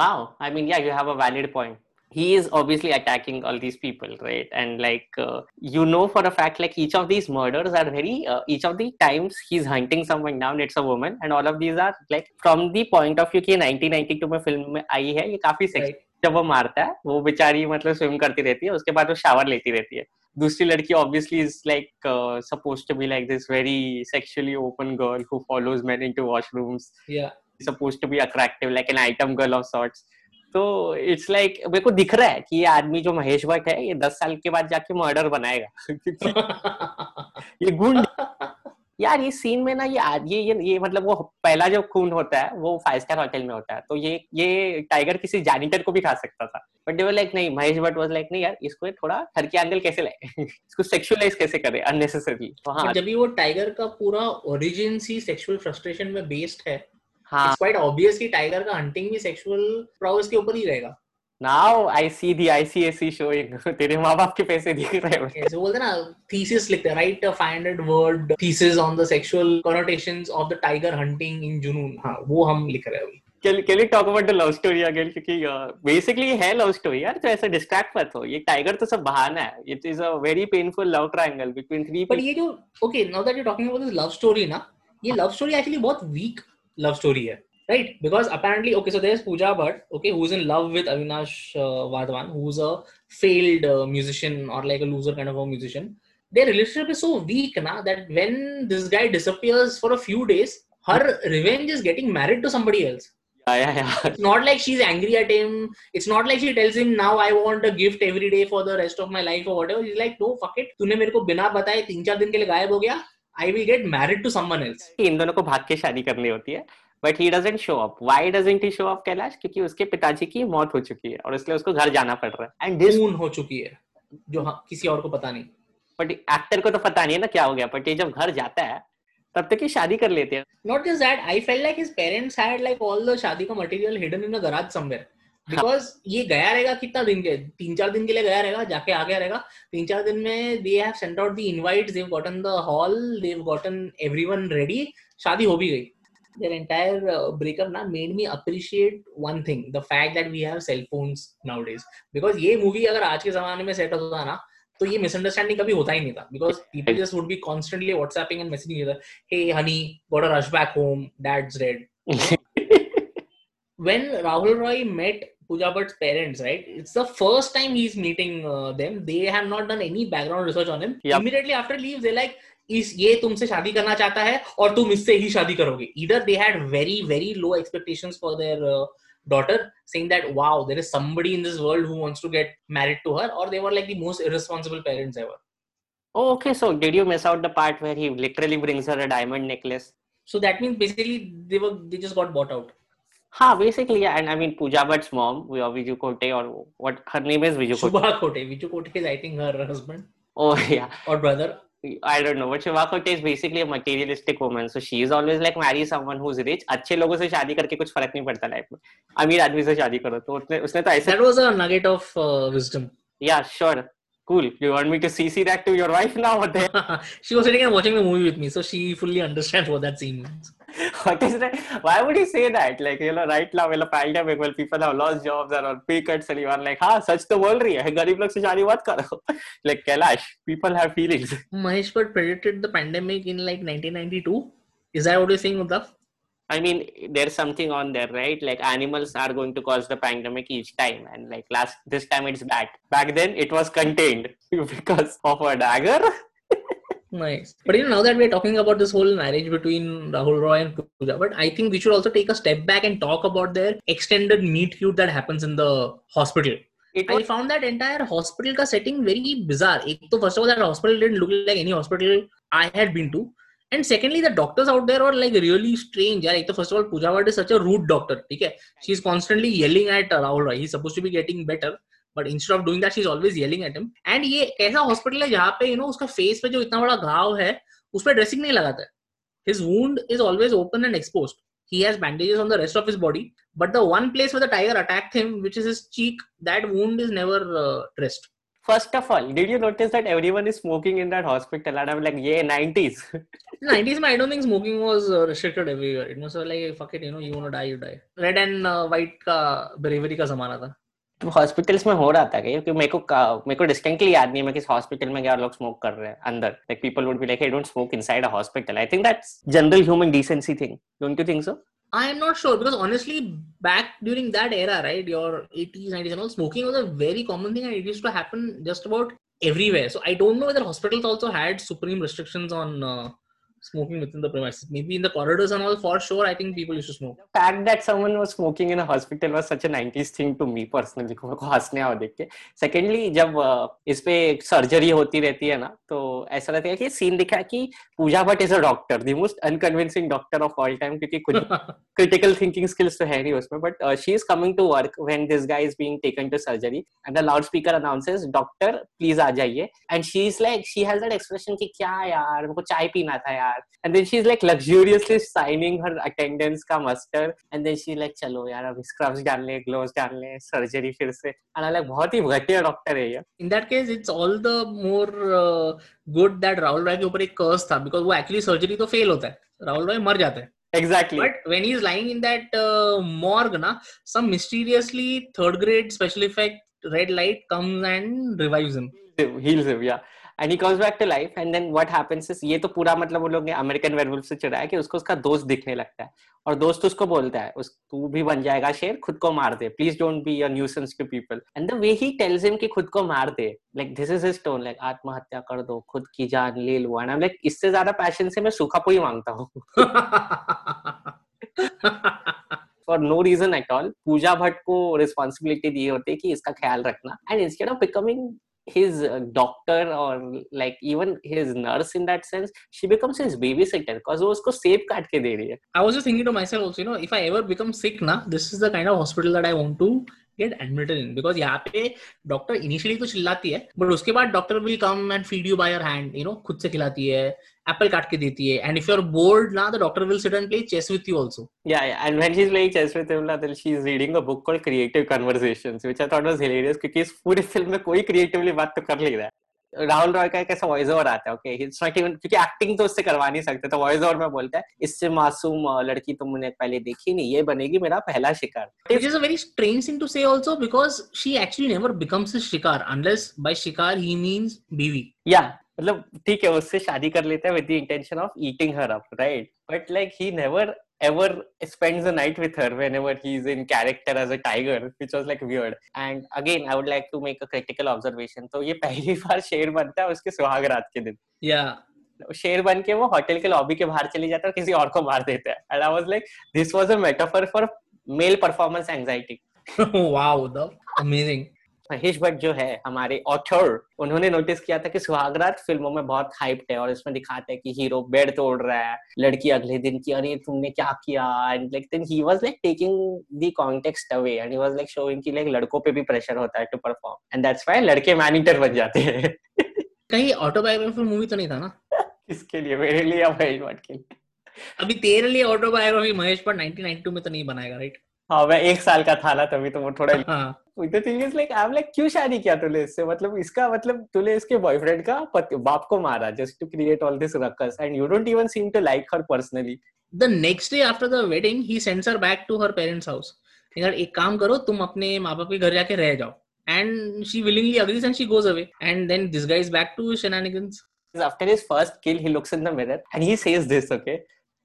wow i mean yeah you have a valid point he is obviously attacking all these people right and like uh, you know for a fact like each of these murders are very uh, each of the times he's hunting someone down it's a woman and all of these are like from the point of view कि 1992 में film में आई है ये काफी sex Right. जब वो मारता है वो बेचारी मतलब स्विम करती रहती है उसके बाद वो शावर लेती रहती है दूसरी लड़की obviously is like uh, supposed to be like this very sexually open girl who follows men into washrooms Yeah. supposed to be attractive like an item girl of sorts तो इट्स लाइक मेरे को दिख रहा है कि ये आदमी जो महेश भट्ट है ये दस साल के बाद जाके मर्डर बनाएगा [LAUGHS] ये गुंड यार ये सीन में ना ये ये ये, ये मतलब वो पहला जो खून होता है वो फाइव स्टार होटल में होता है तो ये ये टाइगर किसी जैनिटर को भी खा सकता था बट डे लाइक नहीं महेश भट्ट वॉज लाइक नहीं यार इसको थोड़ा हरके एंगल कैसे लाए [LAUGHS] इसको सेक्सुअलाइज कैसे करे अननेसेसरी तो हाँ जब वो टाइगर का पूरा ओरिजिन सेक्सुअल फ्रस्ट्रेशन में बेस्ड है हाँ इट्स क्वाइट ऑब्वियस कि टाइगर का हंटिंग भी सेक्सुअल के ऊपर ही रहेगा now I see the ICSE showing तेरे मां-बाप के पैसे दिख रहे हैं बोलते ना थीसिस लिखते write a 500 word thesis on the sexual of the tiger hunting in Junoon हां वो हम लिख रहे हैं अभी क्योंकि बेसिकली uh, है लव स्टोरी यार तो डिस्ट्रैक्ट मत हो ये टाइगर तो सब बहाना है it is a very painful love triangle between three but ये जो okay now that you talking about this love story ना ये लव स्टोरी एक्चुअली बहुत weak love story here, right? Because apparently, okay, so there's Pooja Bhatt, okay, who's in love with Avinash uh, Vadwan, who's a failed uh, musician or like a loser kind of a musician. Their relationship is so weak na, that when this guy disappears for a few days, her revenge is getting married to somebody else. Yeah, yeah, yeah. It's not like she's angry at him. It's not like she tells him now I want a gift every day for the rest of my life or whatever. He's like, no, fuck it. तूने मेरे को बिना बताए तीन चार दिन के लिए गायब हो गया. I will get married to someone else इन दोनों को भाग के शादी करनी होती है but he doesn't show up why doesn't he show up Kailash क्योंकि उसके पिताजी की मौत हो चुकी है और इसलिए उसको घर जाना पड़ रहा है एंड दिस हो चुकी है जो हाँ, किसी और को पता नहीं बट एक्टर को तो पता नहीं है ना क्या हो गया बट ये जब घर जाता है तब तक ही शादी कर लेते हैं not just that I feel like his parents had like all the शादी का material hidden in a garage somewhere because हाँ. ये गया रहेगा कितना दिन के तीन चार दिन के लिए गया रहेगा जाके आ गया रहेगा तीन चार दिन में they have sent out the invite they've gotten the hall they've gotten one ready शादी हो भी गई their entire uh, breakup na made me appreciate one thing the fact that we have cell phones nowadays because ये movie अगर आज के जमाने में सेट होता ना तो ये मिसअंडरस्टैंडिंग कभी होता ही नहीं था because people just would be constantly WhatsApping and messaging hey honey got a rush back home dad's red when rahul roy met Pooja Bhatt's parents, right? It's the first time he's meeting uh, them. They have not done any background research on him. Yep. Immediately after leaves, they're like, इस ये तुमसे शादी करना चाहता है और तुम इससे ही शादी करोगे इधर they had very very low expectations for their daughter saying that wow there is somebody in this world who wants to get married to her और they were like the most irresponsible parents ever okay so did you miss out the part where he literally brings her a diamond necklace so that means basically they were they just got bought out हाँ basically and I mean Pooja buts mom we are Viju Khote और what her name is Viju Khote Shubha Khote Viju Khote is I think her husband oh या और brother I don't know but Shiva Khote is basically a materialistic woman so she is always like marry someone who is rich अच्छे लोगों से शादी करके कुछ फर्क नहीं पड़ता लाइफ में अमीर आदमी से शादी करो तो उसने उसने तो ऐसा that was a nugget of wisdom या sure cool you want me to cc that to your wife now or there [LAUGHS] she was sitting and watching the movie with me so she fully understands what that scene means what is that [LAUGHS] why would he say that like you know right now in a pandemic when people have lost jobs and on pay cuts and you are like हाँ सच तो बोल रही है गरीब लोग से शादी मत करो [LAUGHS] like Kailash people have feelings Mahesh Bhatt predicted [LAUGHS] the pandemic in like 1992. Is that what you're saying, Uddhav? I mean, there's something on there, right? Like animals are going to cause the pandemic each time, and like last this time it's bat. Back then it was contained because of a dagger. Nice. But you know, now that we're talking about this whole marriage between Rahul Roy and Pooja, but I think we should also take a step back and talk about their extended meet cute that happens in the hospital. It I was found that entire hospital ka setting very bizarre. एक तो first of all that hospital didn't look like any hospital I had been to. And secondly, the doctors out there are like really strange. यार एक तो first of all Pooja Bhatt is such a rude doctor. ठीक है? She's constantly yelling at uh, Rahul Roy. He's supposed to be getting but instead of doing that she is always yelling at him and ये ऐसा hospital है जहाँ पे you you know know, उसका face पे जो इतना बड़ा घाव है उस पर ड्रेसिंग नहीं लगाता है his wound is always open and exposed he has bandages on the rest of his body but the one place where the tiger attacked him which is his cheek that wound is never uh, dressed First of all, did you notice that everyone is smoking in that hospital? And I'm like, yeah, 90s. 90s, I don't think smoking was restricted everywhere. You know, so like, fuck it, you know, you want to die, you die. Red and uh, white ka bravery ka zamana tha. Hospitals में हो रहा था क्योंकि मेरे को मेरे को distinctly याद नहीं है मैं किस हॉस्पिटल में गया लोग स्मोक कर रहे हैं अंदर like people would be like I don't smoke inside a hospital I think that's general human decency thing don't you think so I am not sure because honestly back during that era right your eighties nineties and all smoking was a very common thing and it used to happen just about everywhere so I don't know whether hospitals also had supreme restrictions on smoking within the premises. Maybe in the corridors and all, for sure, I think people used to smoke. The fact that someone was smoking in a hospital was such a 90s thing to me personally. [LAUGHS] मेरे जब uh, इस पे surgery होती रहती है ना तो ऐसा रहता है कि सीन दिखा कि Pooja Bhatt is a doctor the most unconvincing doctor of all time क्योंकि कुछ क्रिटिकल थिंकिंग स्किल्स तो है नहीं उसमें but she is coming to work when this guy is being taken to surgery and the loud speaker announces doctor please आ जाइए and she is like she has that expression कि क्या यार मेरे चाय पीना था यार यार and then she is like luxuriously signing her attendance का muster and then she like चलो यार अब स्क्रब्स डाल ले ग्लोव्स डाल ले सर्जरी फिर से एंड लाइक बहुत ही घटिया डॉक्टर है ये in that case it's all the more good that Rahul Roy के ऊपर एक कर्स था बिकॉज वो एक्चुअली सर्जरी तो फेल होता है राहुल रॉय मर जाता है exactly but when he's lying in that uh, morgue na some mysteriously third grade special effect red light comes and revives him heals him yeah and he comes back to life and then what happens is ये तो पूरा मतलब वो लोग ने American werewolf से चढ़ा है कि उसको उसका दोस्त दिखने लगता है और दोस्त उसको बोलता है उस तू भी बन जाएगा शेर खुद को मार दे please don't be your nuisance to people and the way he tells him कि खुद को मार दे like this is his tone like आत्महत्या कर दो खुद की जान ले लो एंड आई एम लाइक इससे ज्यादा पैशन से मैं सूखा पोई मांगता हूं for no reason at all Pooja Bhatt को रिस्पॉन्सिबिलिटी दी होती है कि इसका ख्याल रखना and instead of becoming his uh, doctor or like even his nurse in that sense she becomes his babysitter because वो उसको सेब काट के दे रही है I was just thinking to myself also, you know, if I ever become sick, na, this is the kind of hospital that I want to get admitted in because यहाँ पे डॉक्टर इनिशियली तो चिल्लाती है but उसके बाद doctor will come and feed you by your hand you know खुद से खिलाती है एप्पल काट के देती है and if you are bored ना the doctor will sit and play chess with you also या and when she is playing chess with him ना she is reading a book called creative conversations which I thought was hilarious क्योंकि इस पूरी film में कोई creatively बात तो कर ले रहा है राहुल रॉय का कैसा वॉइस ओवर आता है ओके इट्स नॉट इवन क्योंकि एक्टिंग तो उससे करवा नहीं सकते तो वॉइस ओवर में बोलता है इससे मासूम लड़की तो मैंने पहले देखी नहीं ये बनेगी मेरा पहला शिकार it is a very strange thing to say also because she actually never becomes a shikar unless by शिकार ही मींस बीवी या मतलब ठीक है उससे शादी कर लेता है with the intention of eating her up right but like he never ever spends the night with her whenever he's in character as a tiger, which was like weird. And again, I would like to make a critical observation. So ये पहली बार शेर बनता है उसके सुहाग रात के दिन yeah. शेर बन के वो होटल के लॉबी के बाहर चले जाता है और किसी और को मार देता है and I was like this was a metaphor for male performance anxiety wow the amazing Mahesh Bhatt जो है हमारे ऑथर उन्होंने नोटिस किया था कि सुहागरात फिल्मों में बहुत हाइप है और इसमें दिखाते हैं कि हीरो बेड तोड़ रहा है लड़की अगले दिन की अरे तुमने क्या किया and like then he was like taking the context away and he was like showing कि लाइक लड़कों पे भी प्रेशर होता है to perform and that's why लड़के मैनेजर बन जाते हैं कहीं ऑटोबायोग्राफी मूवी तो नहीं था ना इसके [LAUGHS] लिए मेरे लिए या महेश भट्ट के लिए अभी तेरे लिए ऑटोबायोग्राफी महेश भट्ट 1992 में तो नहीं बनाएगा राइट हाँ मैं एक साल का था ना तभी तो वो थोड़ा हाँ. तो thing is like I like क्यों शादी किया तूने इससे मतलब इसका मतलब तूने इसके बॉयफ्रेंड का पति बाप को मारा just to create all this ruckus and you don't even seem to like her personally the next day after the wedding he sends her back to her parents house यार एक काम करो तुम अपने माँ बाप के घर जाके रह जाओ and she willingly agrees and she goes away and then this guy is back to shenanigans after his first kill he looks in the mirror and he says this okay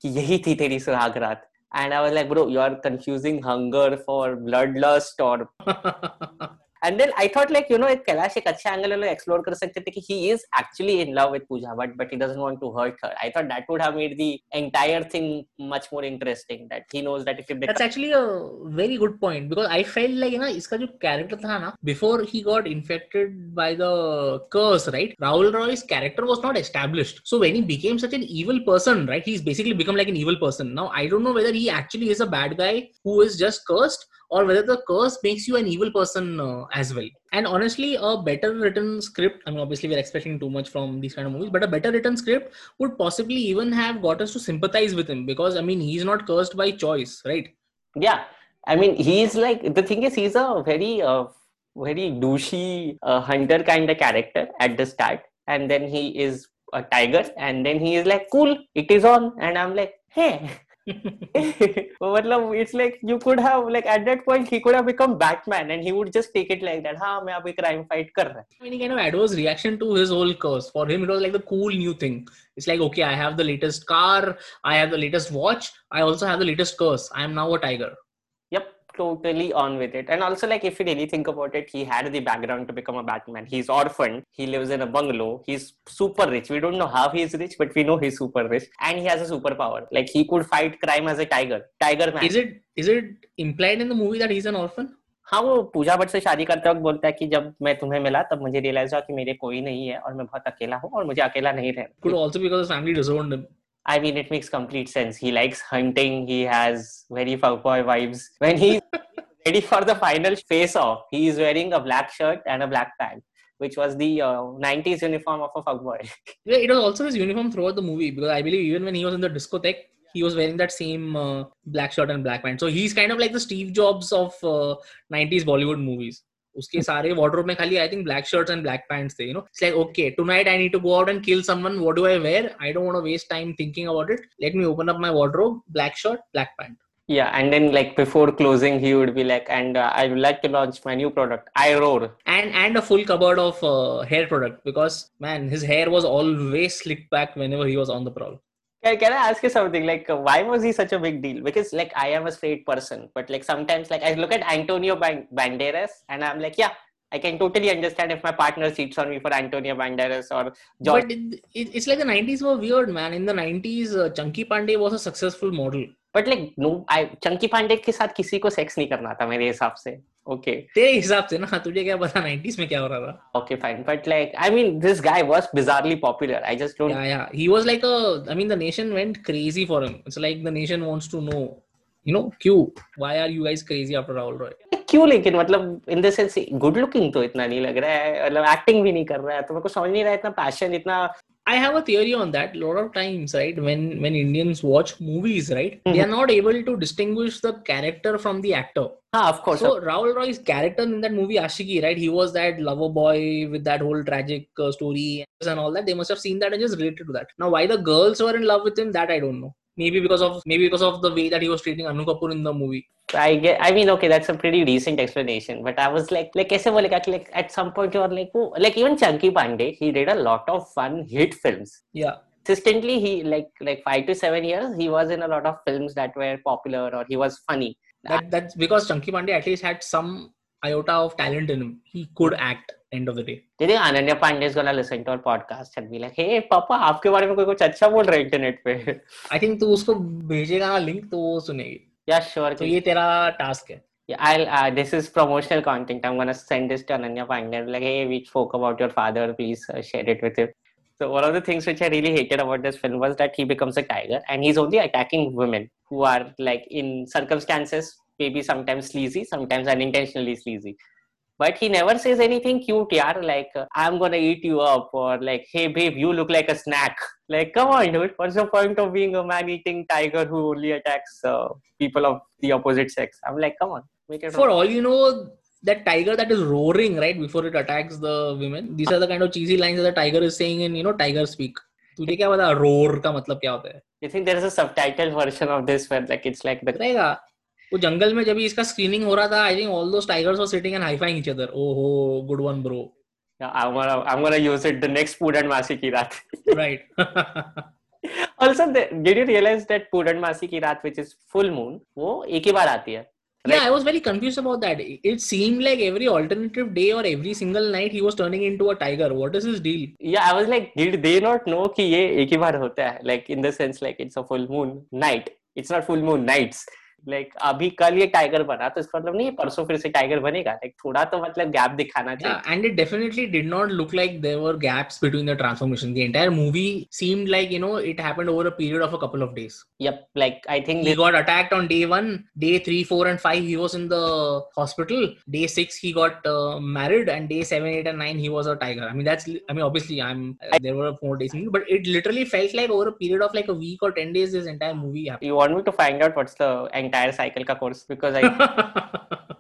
कि यही थी तेरी सुहाग रात and i was like bro you're confusing hunger for bloodlust or [LAUGHS] and then I thought like you know एक कैलाश एक अच्छे angle लोग एक्सप्लोर कर सकते थे कि he is actually in love with Pooja but but he doesn't want to hurt her I thought that would have made the entire thing much more interesting that he knows that if you that's actually a very good point because I felt like ना इसका जो character था ना before he got infected by the curse right Rahul Roy's character was not established so when he became such an evil person right he is basically become like an evil person now I don't know whether he actually is a bad guy who is just cursed or whether the curse makes you an evil person uh, as well. And honestly, a better written script, I mean, obviously, we're expecting too much from these kind of movies, but a better written script would possibly even have got us to sympathize with him because, I mean, he's not cursed by choice, right? Yeah. I mean, he's like, the thing is, he's a very, uh, very douchey uh, hunter kind of character at the start. And then he is a tiger. And then he is like, cool, it is on. And I'm like, hey. [LAUGHS] it's like you could have like at that point he could have become Batman and he would just take it like that. Ha I'm a crime fighter. I mean, Any kind of adverse reaction to his whole curse. For him it was like the cool new thing. It's like okay, I have the latest car, I have the latest watch, I also have the latest curse. I am now a tiger. totally on with it. And also, like, if you really think about it, he had the background to become a Batman. He's orphaned. He lives in a bungalow. He's super rich. We don't know how he is rich, but we know he's super rich. And he has a superpower. Like, he could fight crime as a tiger. Tiger man. Is it is it implied in the movie that he's an orphan? हाँ वो पूजा भट्ट से शादी करते वक्त बोलता है कि जब मैं तुम्हें मिला तब मुझे रियलाइज हुआ कि मेरे कोई नहीं है और मैं बहुत अकेला हूँ और मुझे अकेला नहीं रहना I mean, it makes complete sense. He likes hunting. He has very fuckboy vibes. When he's [LAUGHS] ready for the final face-off, he is wearing a black shirt and a black pant, which was the uh, 90s uniform of a fuckboy. [LAUGHS] it was also his uniform throughout the movie because I believe even when he was in the discotheque, he was wearing that same uh, black shirt and black pants. So he's kind of like the Steve Jobs of uh, 90s Bollywood movies. उसके सारे wardrobe में खाली I think black shirt and black pants थे you know it's like okay tonight I need to go out and kill someone what do I wear I don't want waste time thinking about it let me open up my wardrobe black shirt black pant Yeah, and then like before closing, he would be like, "And uh, I would like to launch my new product, iRoar." And and a full cupboard of uh, hair product because man, his hair was always slicked back whenever he was on the prowl. can I ask you something? Like, why was he such a big deal? Because, like, I am a straight person, but like sometimes, like, I look at Antonio Banderas, and I'm like, yeah, I can totally understand if my partner cheats on me for Antonio Banderas or George. But it, it, it's like the 90s were weird, man. In the 90s, uh, Chunky Pandey was a successful model. But like no I Chunky Pandey के साथ किसी को sex नहीं करना था मेरे हिसाब से ओके okay. तेरे हिसाब से ना तुझे क्या पता 90s में क्या हो रहा था okay fine but like I mean this guy was bizarrely popular I just don't yeah yeah he was like a I mean the nation went crazy for him it's like the nation wants to know you know Q why are you guys crazy after Rahul Roy क्यों लेकिन मतलब in the sense good looking तो इतना नहीं लग रहा है मतलब एक्टिंग भी नहीं कर रहा है तो मेरे को समझ नहीं रहा इतना पैशन इतना I have a theory on that. A lot of times, right, when when Indians watch movies, right, mm-hmm. they are mm-hmm. not able to distinguish the character from the actor. Ah, of course. So Raul Roy's character in that movie Ashiki, right, he was that lover boy with that whole tragic uh, story and all that. They must have seen that and just related to that. Now, why the girls were in love with him, that I don't know Maybe because of maybe because of the way that he was treating Anu Kapoor in the movie. I get I mean okay that's a pretty decent explanation but I was like like कैसे बोलेगा कि like at some point you are like oh, like even Chunky Pandey he did a lot of fun hit films Yeah. consistently he like like 5 to 7 years he was in a lot of films that were popular or he was funny That that's because Chunky Pandey at least had some iota of talent in him. He could act. end of the day. Do you think Ananya Pandey is gonna listen to our podcast and be like, "Hey, पापा, आपके बारे में कोई कुछ अच्छा बोल रहा है इंटरनेट पे." I think तू उसको भेजेगा ना लिंक तो वो सुनेगी. Yeah, sure. तो ये तेरा टास्क है. Yeah, I'll. Uh, this is promotional content. I'm gonna send this to Ananya Pandey. Like, hey, we spoke about your father. Please uh, share it with him. So one of the things which I really hated about this film was that he becomes a tiger and he's only attacking women who are like in circumstances maybe sometimes sleazy, sometimes unintentionally sleazy. But he never says anything cute, yeah. Like uh, I'm gonna eat you up, or like, hey babe, you look like a snack. Like, come on, dude. What's the point of being a man-eating tiger who only attacks uh, people of the opposite sex? I'm like, come on, make it. For all you know, that tiger that is roaring right before it attacks the women. These are the kind of cheesy lines that the tiger is saying in you know tiger speak. तुझे क्या पता roar का मतलब क्या होता है You think there is a subtitle version of this where like it's like the रहेगा वो जंगल में जब इसका स्क्रीनिंग हो रहा था I think all those tigers were sitting and high fiving each other oh ho good one bro I I'm gonna I'm gonna use it the next Puran Masi ki Raat. right. also, did you realize that Puran मासी की रात which is full moon वो एक ही बार आती है. Right? Yeah, I was very confused about that. It seemed like every alternative day or every single night he was turning into a tiger. What is his deal? Yeah, I was like, did they not know that this is ही बार Like in the sense, like it's a full moon night. It's not full moon nights. Like अभी कल ये tiger बना तो इसका मतलब नहीं परसों फिर से टाइगर बनेगा लाइक थोड़ा तो मतलब गैप दिखाना चाहिए and it definitely did not look like there were gaps between the transformation the entire movie seemed like you know it happened over a period of a couple of days yup like I think he got attacked on day 1 day 3 4 and 5 he was in the hospital day 6 he got married and day 7 8 and 9 he was a tiger I mean that's I mean obviously I am there were four days but it literally felt like over a period of like a week और 10 days this entire movie you want me to find out what's the entire cycle ka course because I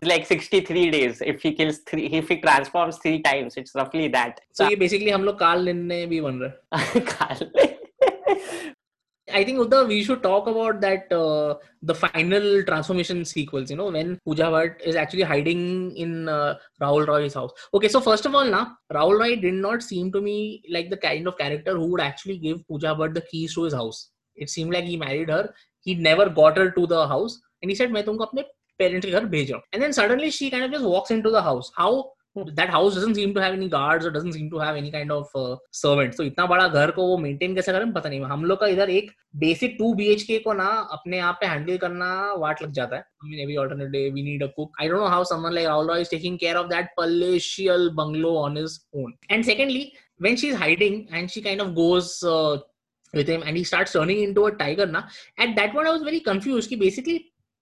like 63 days. If he kills three, if he transforms three times, it's roughly that. So ye basically hum log काल लेन ने भी बन रहे. काल. I think Uddha, we should talk about that uh, the final transformation sequence. You know when Pooja Bhatt is actually hiding in uh, Rahul Roy's house. Okay, so first of all, na Rahul Roy did not seem to me like the kind of character who would actually give Pooja Bhatt the keys to his house. It seemed like he married her he never got her to the house and he said मैं तुमको अपने parents के घर भेज रहा हूँ and then suddenly she kind of just walks into the house how that house doesn't seem to have any guards or doesn't seem to have any kind of uh, servants तो so, इतना बड़ा घर को वो maintain कैसे करें पता नहीं हम लोग का इधर एक बेसिक टू बी को ना अपने आप पे हैंडल करना वाट लग जाता है I mean, every alternate day we need a cook. I don't know how someone like Aula is taking care of that palatial bungalow on his own. And secondly, when she's hiding and she kind of goes uh, with him and he starts turning into a tiger na at that point i was very confused ki basically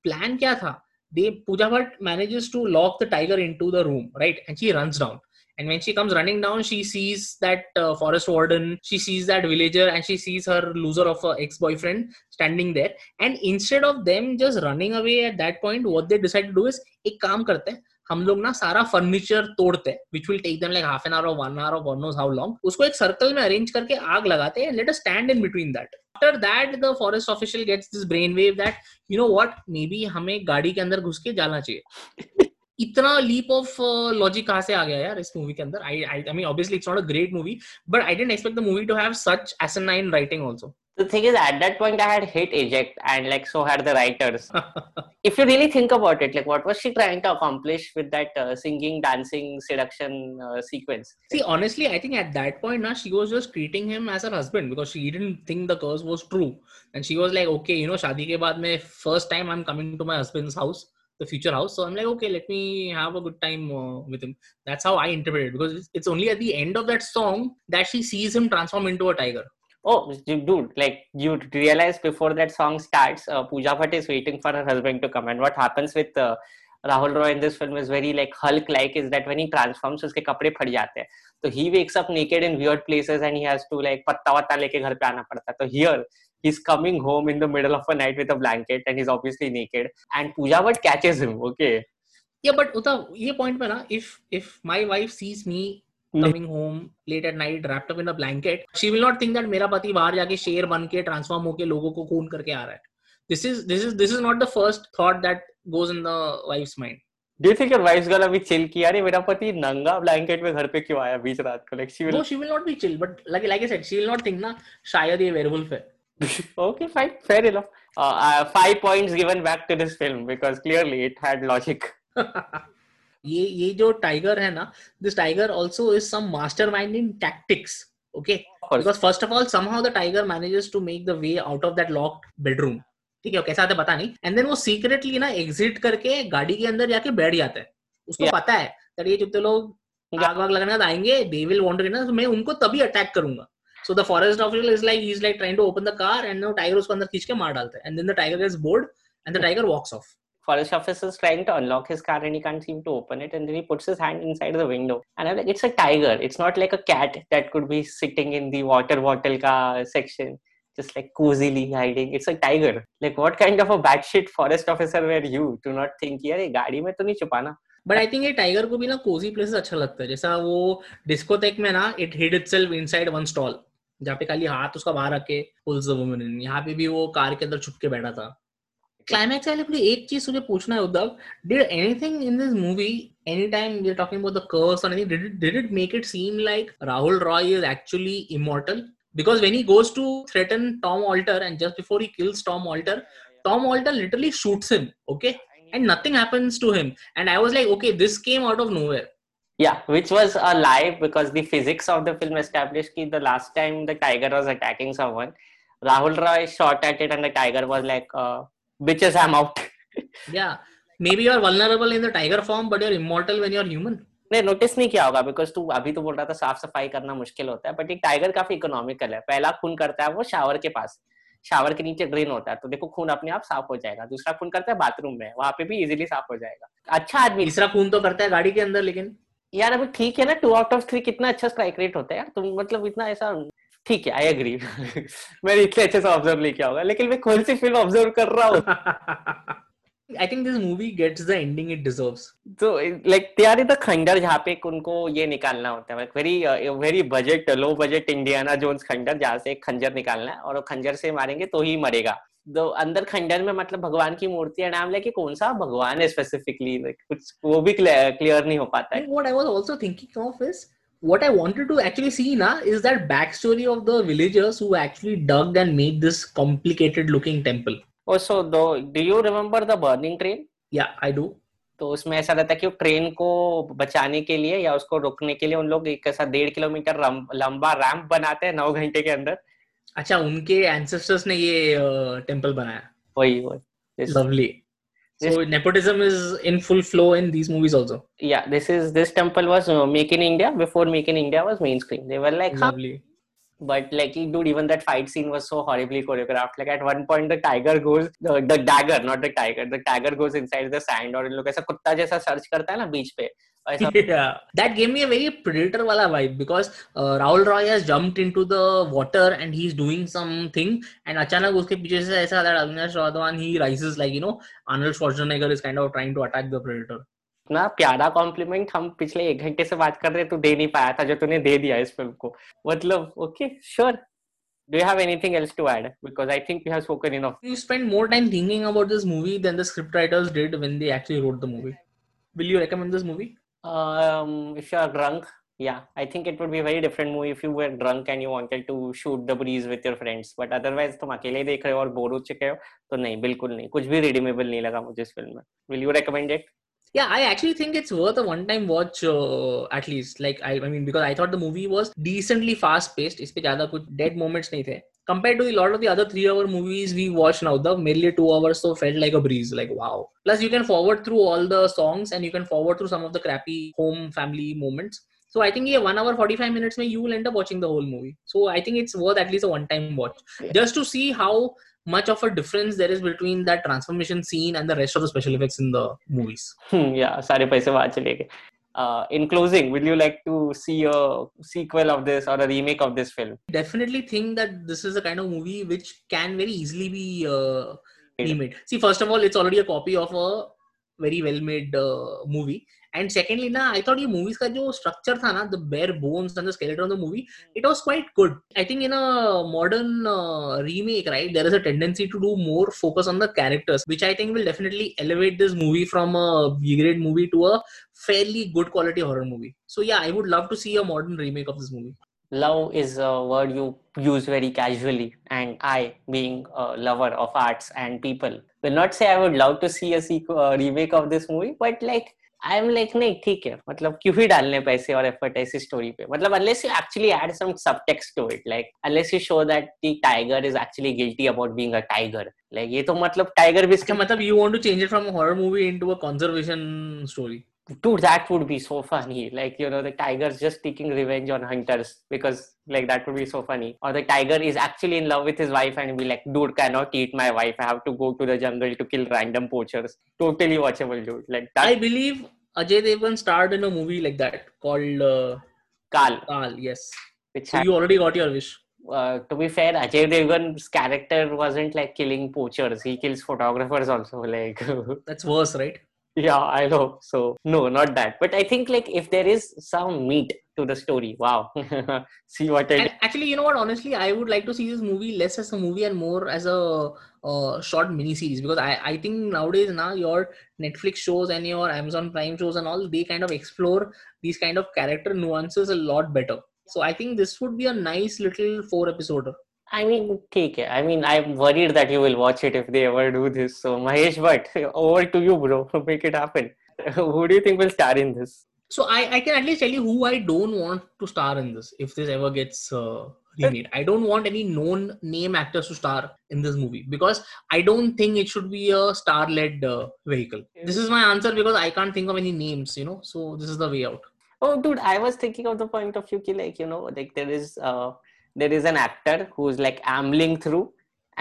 plan kya tha they puja bhat manages to lock the tiger into the room right and she runs down and when she comes running down she sees that uh, forest warden she sees that villager and she sees her loser of her ex-boyfriend standing there and instead of them just running away at that point what they decide to do is ek kaam karte hain हम लोग ना सारा furniture तोड़ते हैं which will take them like half an hour one hour one knows how long उसको एक circle में arrange करके आग लगाते हैं let a stand in between that after that the forest official gets this brain wave that you know what maybe हमें गाड़ी के अंदर घुस के जाना चाहिए [LAUGHS] इतना लीप ऑफ लॉजिक कहां से आ गया यार इस मूवी के अंदर I I mean obviously it's not a great movie but I didn't expect the movie to have such asinine writing also the thing is at that point i had hit eject and like so had the writers [LAUGHS] if you really think about it like what was she trying to accomplish with that uh, singing dancing seduction uh, sequence see honestly i think at that point now she was just treating him as her husband because she didn't think the curse was true and she was like okay you know shadi ke baad mein first time i'm coming to my husband's house the future house. So I'm like, okay, let me have a good time uh, with him. That's how I interpret it because it's only at the end of that song that she sees him transform into a tiger oh dude like you realize before that song starts uh, pooja bhatt is waiting for her husband to come and what happens with uh, Rahul Roy in this film is very like Hulk like is that when he transforms उसके कपड़े फट जाते हैं तो he wakes up naked in weird places and he has to like पत्ता वत्ता लेके घर पे आना पड़ता है तो here he's coming home in the middle of a night with a blanket and he's obviously naked and Pooja Bhatt catches him okay Yeah, but उता ये point पे ना if if my wife sees me coming home late at night wrapped up in a blanket she will not think that मेरा पति बाहर जाके शेर बन के ट्रांसफॉर्म होके लोगों को खून करके आ रहा है this is this is this is not the first thought that goes in the wife's mind Do you think your wife's gonna be chill कि यार मेरा पति नंगा ब्लैंकेट में घर पे क्यों आया बीच रात को like she will no she will not be chill but like like I said she will not think ना शायद ये werewolf है okay fine fair enough uh, uh, five points given back to this film because clearly it had logic ये ये जो tiger है ना this tiger also is some mastermind in tactics because because of all somehow the tiger manages to make the way out of that locked bedroom ठीक है कैसा आता है पता नहीं एंड देन वो सीक्रेटली ना एग्जिट करके गाड़ी के अंदर जाके बैठ जाता है उसको yeah. पता है दैट ये जितने लोग आग वाग लगाने का आएंगे दे विल वांट ना तो मैं उनको तभी अटैक करूंगा so the forest officer is like he is like trying to open the car and no tiger उसको अंदर खींच के मार डालता है and then the tiger is bored and the tiger walks off Forest officer is trying to unlock his car and he can't seem to open it. And then he puts his hand inside the window. And I'm like, it's a tiger. It's not like a cat that could be sitting in the water bottle ka section, just like cozily hiding. It's a tiger. Like, what kind of a bad shit forest officer were you to not think, yeah, गाड़ी में तो नहीं छुपाना but I think ये tiger को भी ना cozy places अच्छा लगता है जैसा वो डिस्कोटेक में ना it hid itself inside one stall जहाँ पे खाली हाथ उसका बाहर रखे पुल्स द वुमन यहाँ पे भी वो कार के अंदर छुप के बैठा था climax I like ek cheez tujhe puchna hai Uddhav did anything in this movie anytime we're talking about the curse or anything did it, did it make it seem like Rahul Roy is actually immortal because when he goes to threaten Tom Alter and just before he kills Tom Alter Tom Alter literally shoots him okay and nothing happens to him and I was like okay this came out of nowhere yeah, which was a lie because the physics of the film established that the last time the tiger was attacking someone, Rahul Roy shot at it and the tiger was like, uh, bitches i'm out yeah maybe are vulnerable in the tiger form but you're immortal when you're human नहीं notice नहीं किया होगा because तू अभी तो बोल रहा था साफ सफाई करना मुश्किल होता है बट एक टाइगर काफी इकोनॉमिकल है पहला खून करता है वो शावर के पास शावर के नीचे ड्रेन होता है तो देखो खून अपने आप साफ हो जाएगा दूसरा खून करता है बाथरूम में वहां पे भी इजीली साफ हो जाएगा अच्छा आदमी तीसरा खून तो करता है गाड़ी के अंदर लेकिन यार अभी ठीक है ना टू आउट ऑफ थ्री कितना अच्छा स्ट्राइक रेट होता है यार तुम मतलब इतना ऐसा ठीक है आई एग्री [LAUGHS] मैंने इतने अच्छे से ऑब्जर्व नहीं किया होगा लेकिन मैं कौन सी फिल्म ऑब्जर्व कर रहा हूँ [LAUGHS] I think this movie gets the ending it deserves. So, तो, like, तैयारी are खंडर जहाँ पे उनको ये निकालना होता है very very budget low budget Indiana Jones खंडर जहाँ से खंजर निकालना है और खंजर से मारेंगे तो ही मरेगा तो अंदर खंडर में मतलब भगवान की मूर्ति है नाम लेके कौन सा भगवान है स्पेसिफिकली like, कुछ वो भी क्लियर नहीं हो पाता है What I was also thinking of is what I wanted to actually see now is that backstory of the villagers who actually dug and made this complicated looking temple. Also, though, do you remember the burning train? Yeah, I do. तो उसमें ऐसा रहता है कि train को बचाने के लिए या उसको रोकने के लिए उन लोग एक ऐसा डेढ़ किलोमीटर लंबा रैंप बनाते हैं नौ घंटे के अंदर अच्छा उनके एंसेस्टर्स ने ये टेंपल बनाया वही वही lovely this, so nepotism is in full flow in these movies also. Yeah, this is this temple was uh, Make in India before Make in India was mainstream. They were like lovely. Huh? But like, dude, even that fight scene was so horribly choreographed. Like at one point, the tiger goes, the, the dagger, not the tiger, the tiger goes inside the sand Or और लोग ऐसा kutta, jaisa search karta hai na beach pe. [LAUGHS] yeah that gave me a very predator wala vibe because uh, Rahul Roy has jumped into the water and he's doing something and अचानक उसके पीछे से ऐसा that Avinash Radwan he rises like you know Arnold Schwarzenegger is kind of trying to attack the predator इतना प्यारा complement हम पिछले एक घंटे से बात कर रहे तू दे नहीं पाया था जो तूने दे दिया इस फिल्म को मतलब okay sure do you have anything else to add because i think we have spoken enough you spend more time thinking about this movie than the scriptwriters did when they actually wrote the movie will you recommend this movie um if you are drunk yeah i think it would be a very different movie if you were drunk and you wanted to shoot the breeze with your friends but otherwise तुम अकेले देख रहे हो और bore हो चुके हो तो नहीं बिल्कुल नहीं कुछ भी रिडीमेबल नहीं लगा मुझे इस फिल्म में will you recommend it yeah i actually think it's worth a one time watch uh, at least like I, I mean because i thought the movie was decently fast paced इस पे ज्यादा कुछ dead moments नहीं थे compared to a lot of the other three hour movies we watch now the merely two hours so felt like a breeze like wow plus you can forward through all the songs and you can forward through some of the crappy home family moments so I think yeah, one hour forty five minutes, may you will end up watching the whole movie. So I think it's worth at least a one time watch yeah. just to see how much of a difference there is between that transformation scene and the rest of the special effects in the movies. Hmm, yeah, sorry, paise watch leke uh, in closing would you like to see a sequel of this or a remake of this film definitely think that this is a kind of movie which can very easily be uh, remade see first of all it's already a copy of a very well made uh, movie and secondly, I thought this movie's structure, the bare bones and the skeleton of the movie, hmm. it was quite good. I think in a modern uh, remake, right, there is a tendency to do more focus on the characters, which I think will definitely elevate this movie from a B-grade movie to a fairly good quality horror movie. So yeah, I would love to see a modern remake of this movie. Love is a word you use very casually, and I, being a lover of arts and people, will not say I would love to see a uh, remake of this movie, but like I am like नहीं ठीक है मतलब क्यों ही डालने पैसे और effort ऐसी स्टोरी पे मतलब unless you actually add some to it like unless you show that the tiger is actually guilty about being a tiger like ये तो मतलब टाइगर भी मतलब you want to change it from horror movie into a conservation story dude that would be so funny like you know the tiger's just taking revenge on hunters because like that would be so funny or the tiger is actually in love with his wife and be like dude cannot eat my wife i have to go to the jungle to kill random poachers totally watchable dude like that i believe ajay devgan starred in a movie like that called uh, Kal. Kal, yes which so you already got your wish uh, to be fair, Ajay Devgan's character wasn't like killing poachers. He kills photographers also. [LAUGHS] Like that's worse, right? [LAUGHS] yeah, I know. so. No, not that. But I think like if there is some meat to the story, wow. [LAUGHS] see what I and actually, you know what? Honestly, I would like to see this movie less as a movie and more as a uh, short mini series because I I think nowadays now your Netflix shows and your Amazon Prime shows and all they kind of explore these kind of character nuances a lot better. So I think this would be a nice little four episoder. I mean, okay. I mean, I'm worried that you will watch it if they ever do this. So, Mahesh, but [LAUGHS] over to you, bro. [LAUGHS] Make it happen. [LAUGHS] who do you think will star in this? So, I, I can at least tell you who I don't want to star in this if this ever gets uh, remade. I don't want any known name actors to star in this movie because I don't think it should be a star led uh, vehicle. This is my answer because I can't think of any names, you know. So, this is the way out. Oh, dude, I was thinking of the point of view, like, you know, like there is. Uh there is an actor who's like ambling through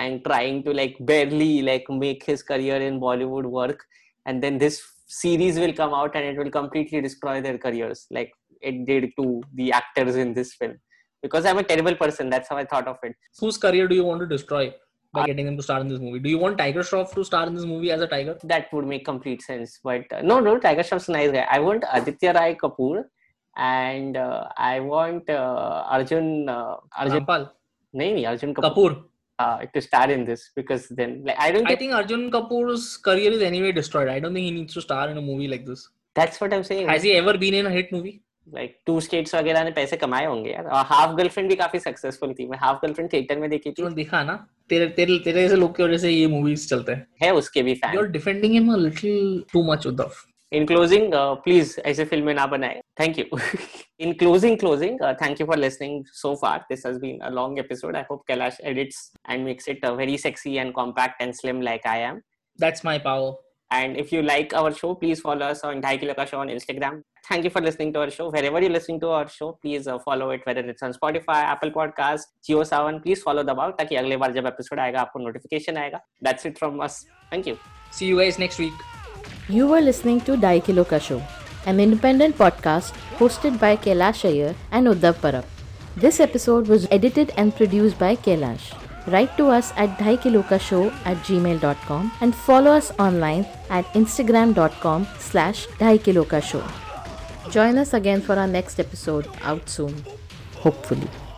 and trying to like barely like make his career in Bollywood work, and then this series will come out and it will completely destroy their careers, like it did to the actors in this film. Because I'm a terrible person, that's how I thought of it. Whose career do you want to destroy? by getting them to star in this movie. Do you want Tiger Shroff to star in this movie as a tiger? That would make complete sense. But uh, no, no, Tiger Shroff's nice guy. I want Aditya Rai Kapoor and uh, I want uh, Arjun uh, Arjun Rampal. nahi, nahi, Arjun Kapoor, Kapoor. Uh, to star in this because then like I don't I get think Arjun Kapoor's career is anyway destroyed. I don't think he needs to star in a movie like this. that's what I'm saying. Has he ever been in a hit movie? Like two states वगैरह ने पैसे कमाए होंगे यार और half girlfriend भी काफी successful थी मैं हाफ गर्लफ्रेंड थिएटर में देखी थी तूने देखा ना तेरे तेरे तेरे जैसे लोग की वजह से ये मूवीज चलते हैं है उसके भी You're fan defending him a little too much, Uddhav. In closing please ऐसे फिल्में ना बनाए thank you [LAUGHS] in closing closing thank you for listening so far this has been a long episode I hope Kailash edits and makes it very sexy and compact and slim like I am That's my power. And if you like our show, please follow us on Dhai Kilo Ka Show on Instagram. Thank you for listening to our show. Wherever you're listening to our show, please uh, follow it, whether it's on Spotify, Apple Podcast, Geo Savan. Please follow them out ताकि अगले बार जब episode आएगा आपको notification आएगा That's it from us. Thank you. See you guys next week. You were listening to Dai Kilo Ka Show, an independent podcast hosted by Kailash Iyer and Uddhav Parab. This episode was edited and produced by Kailash. Write to us at dhaikilokashow at gmail.com and follow us online at instagram.com slash dhaikilokashow. Join us again for our next episode out soon, hopefully.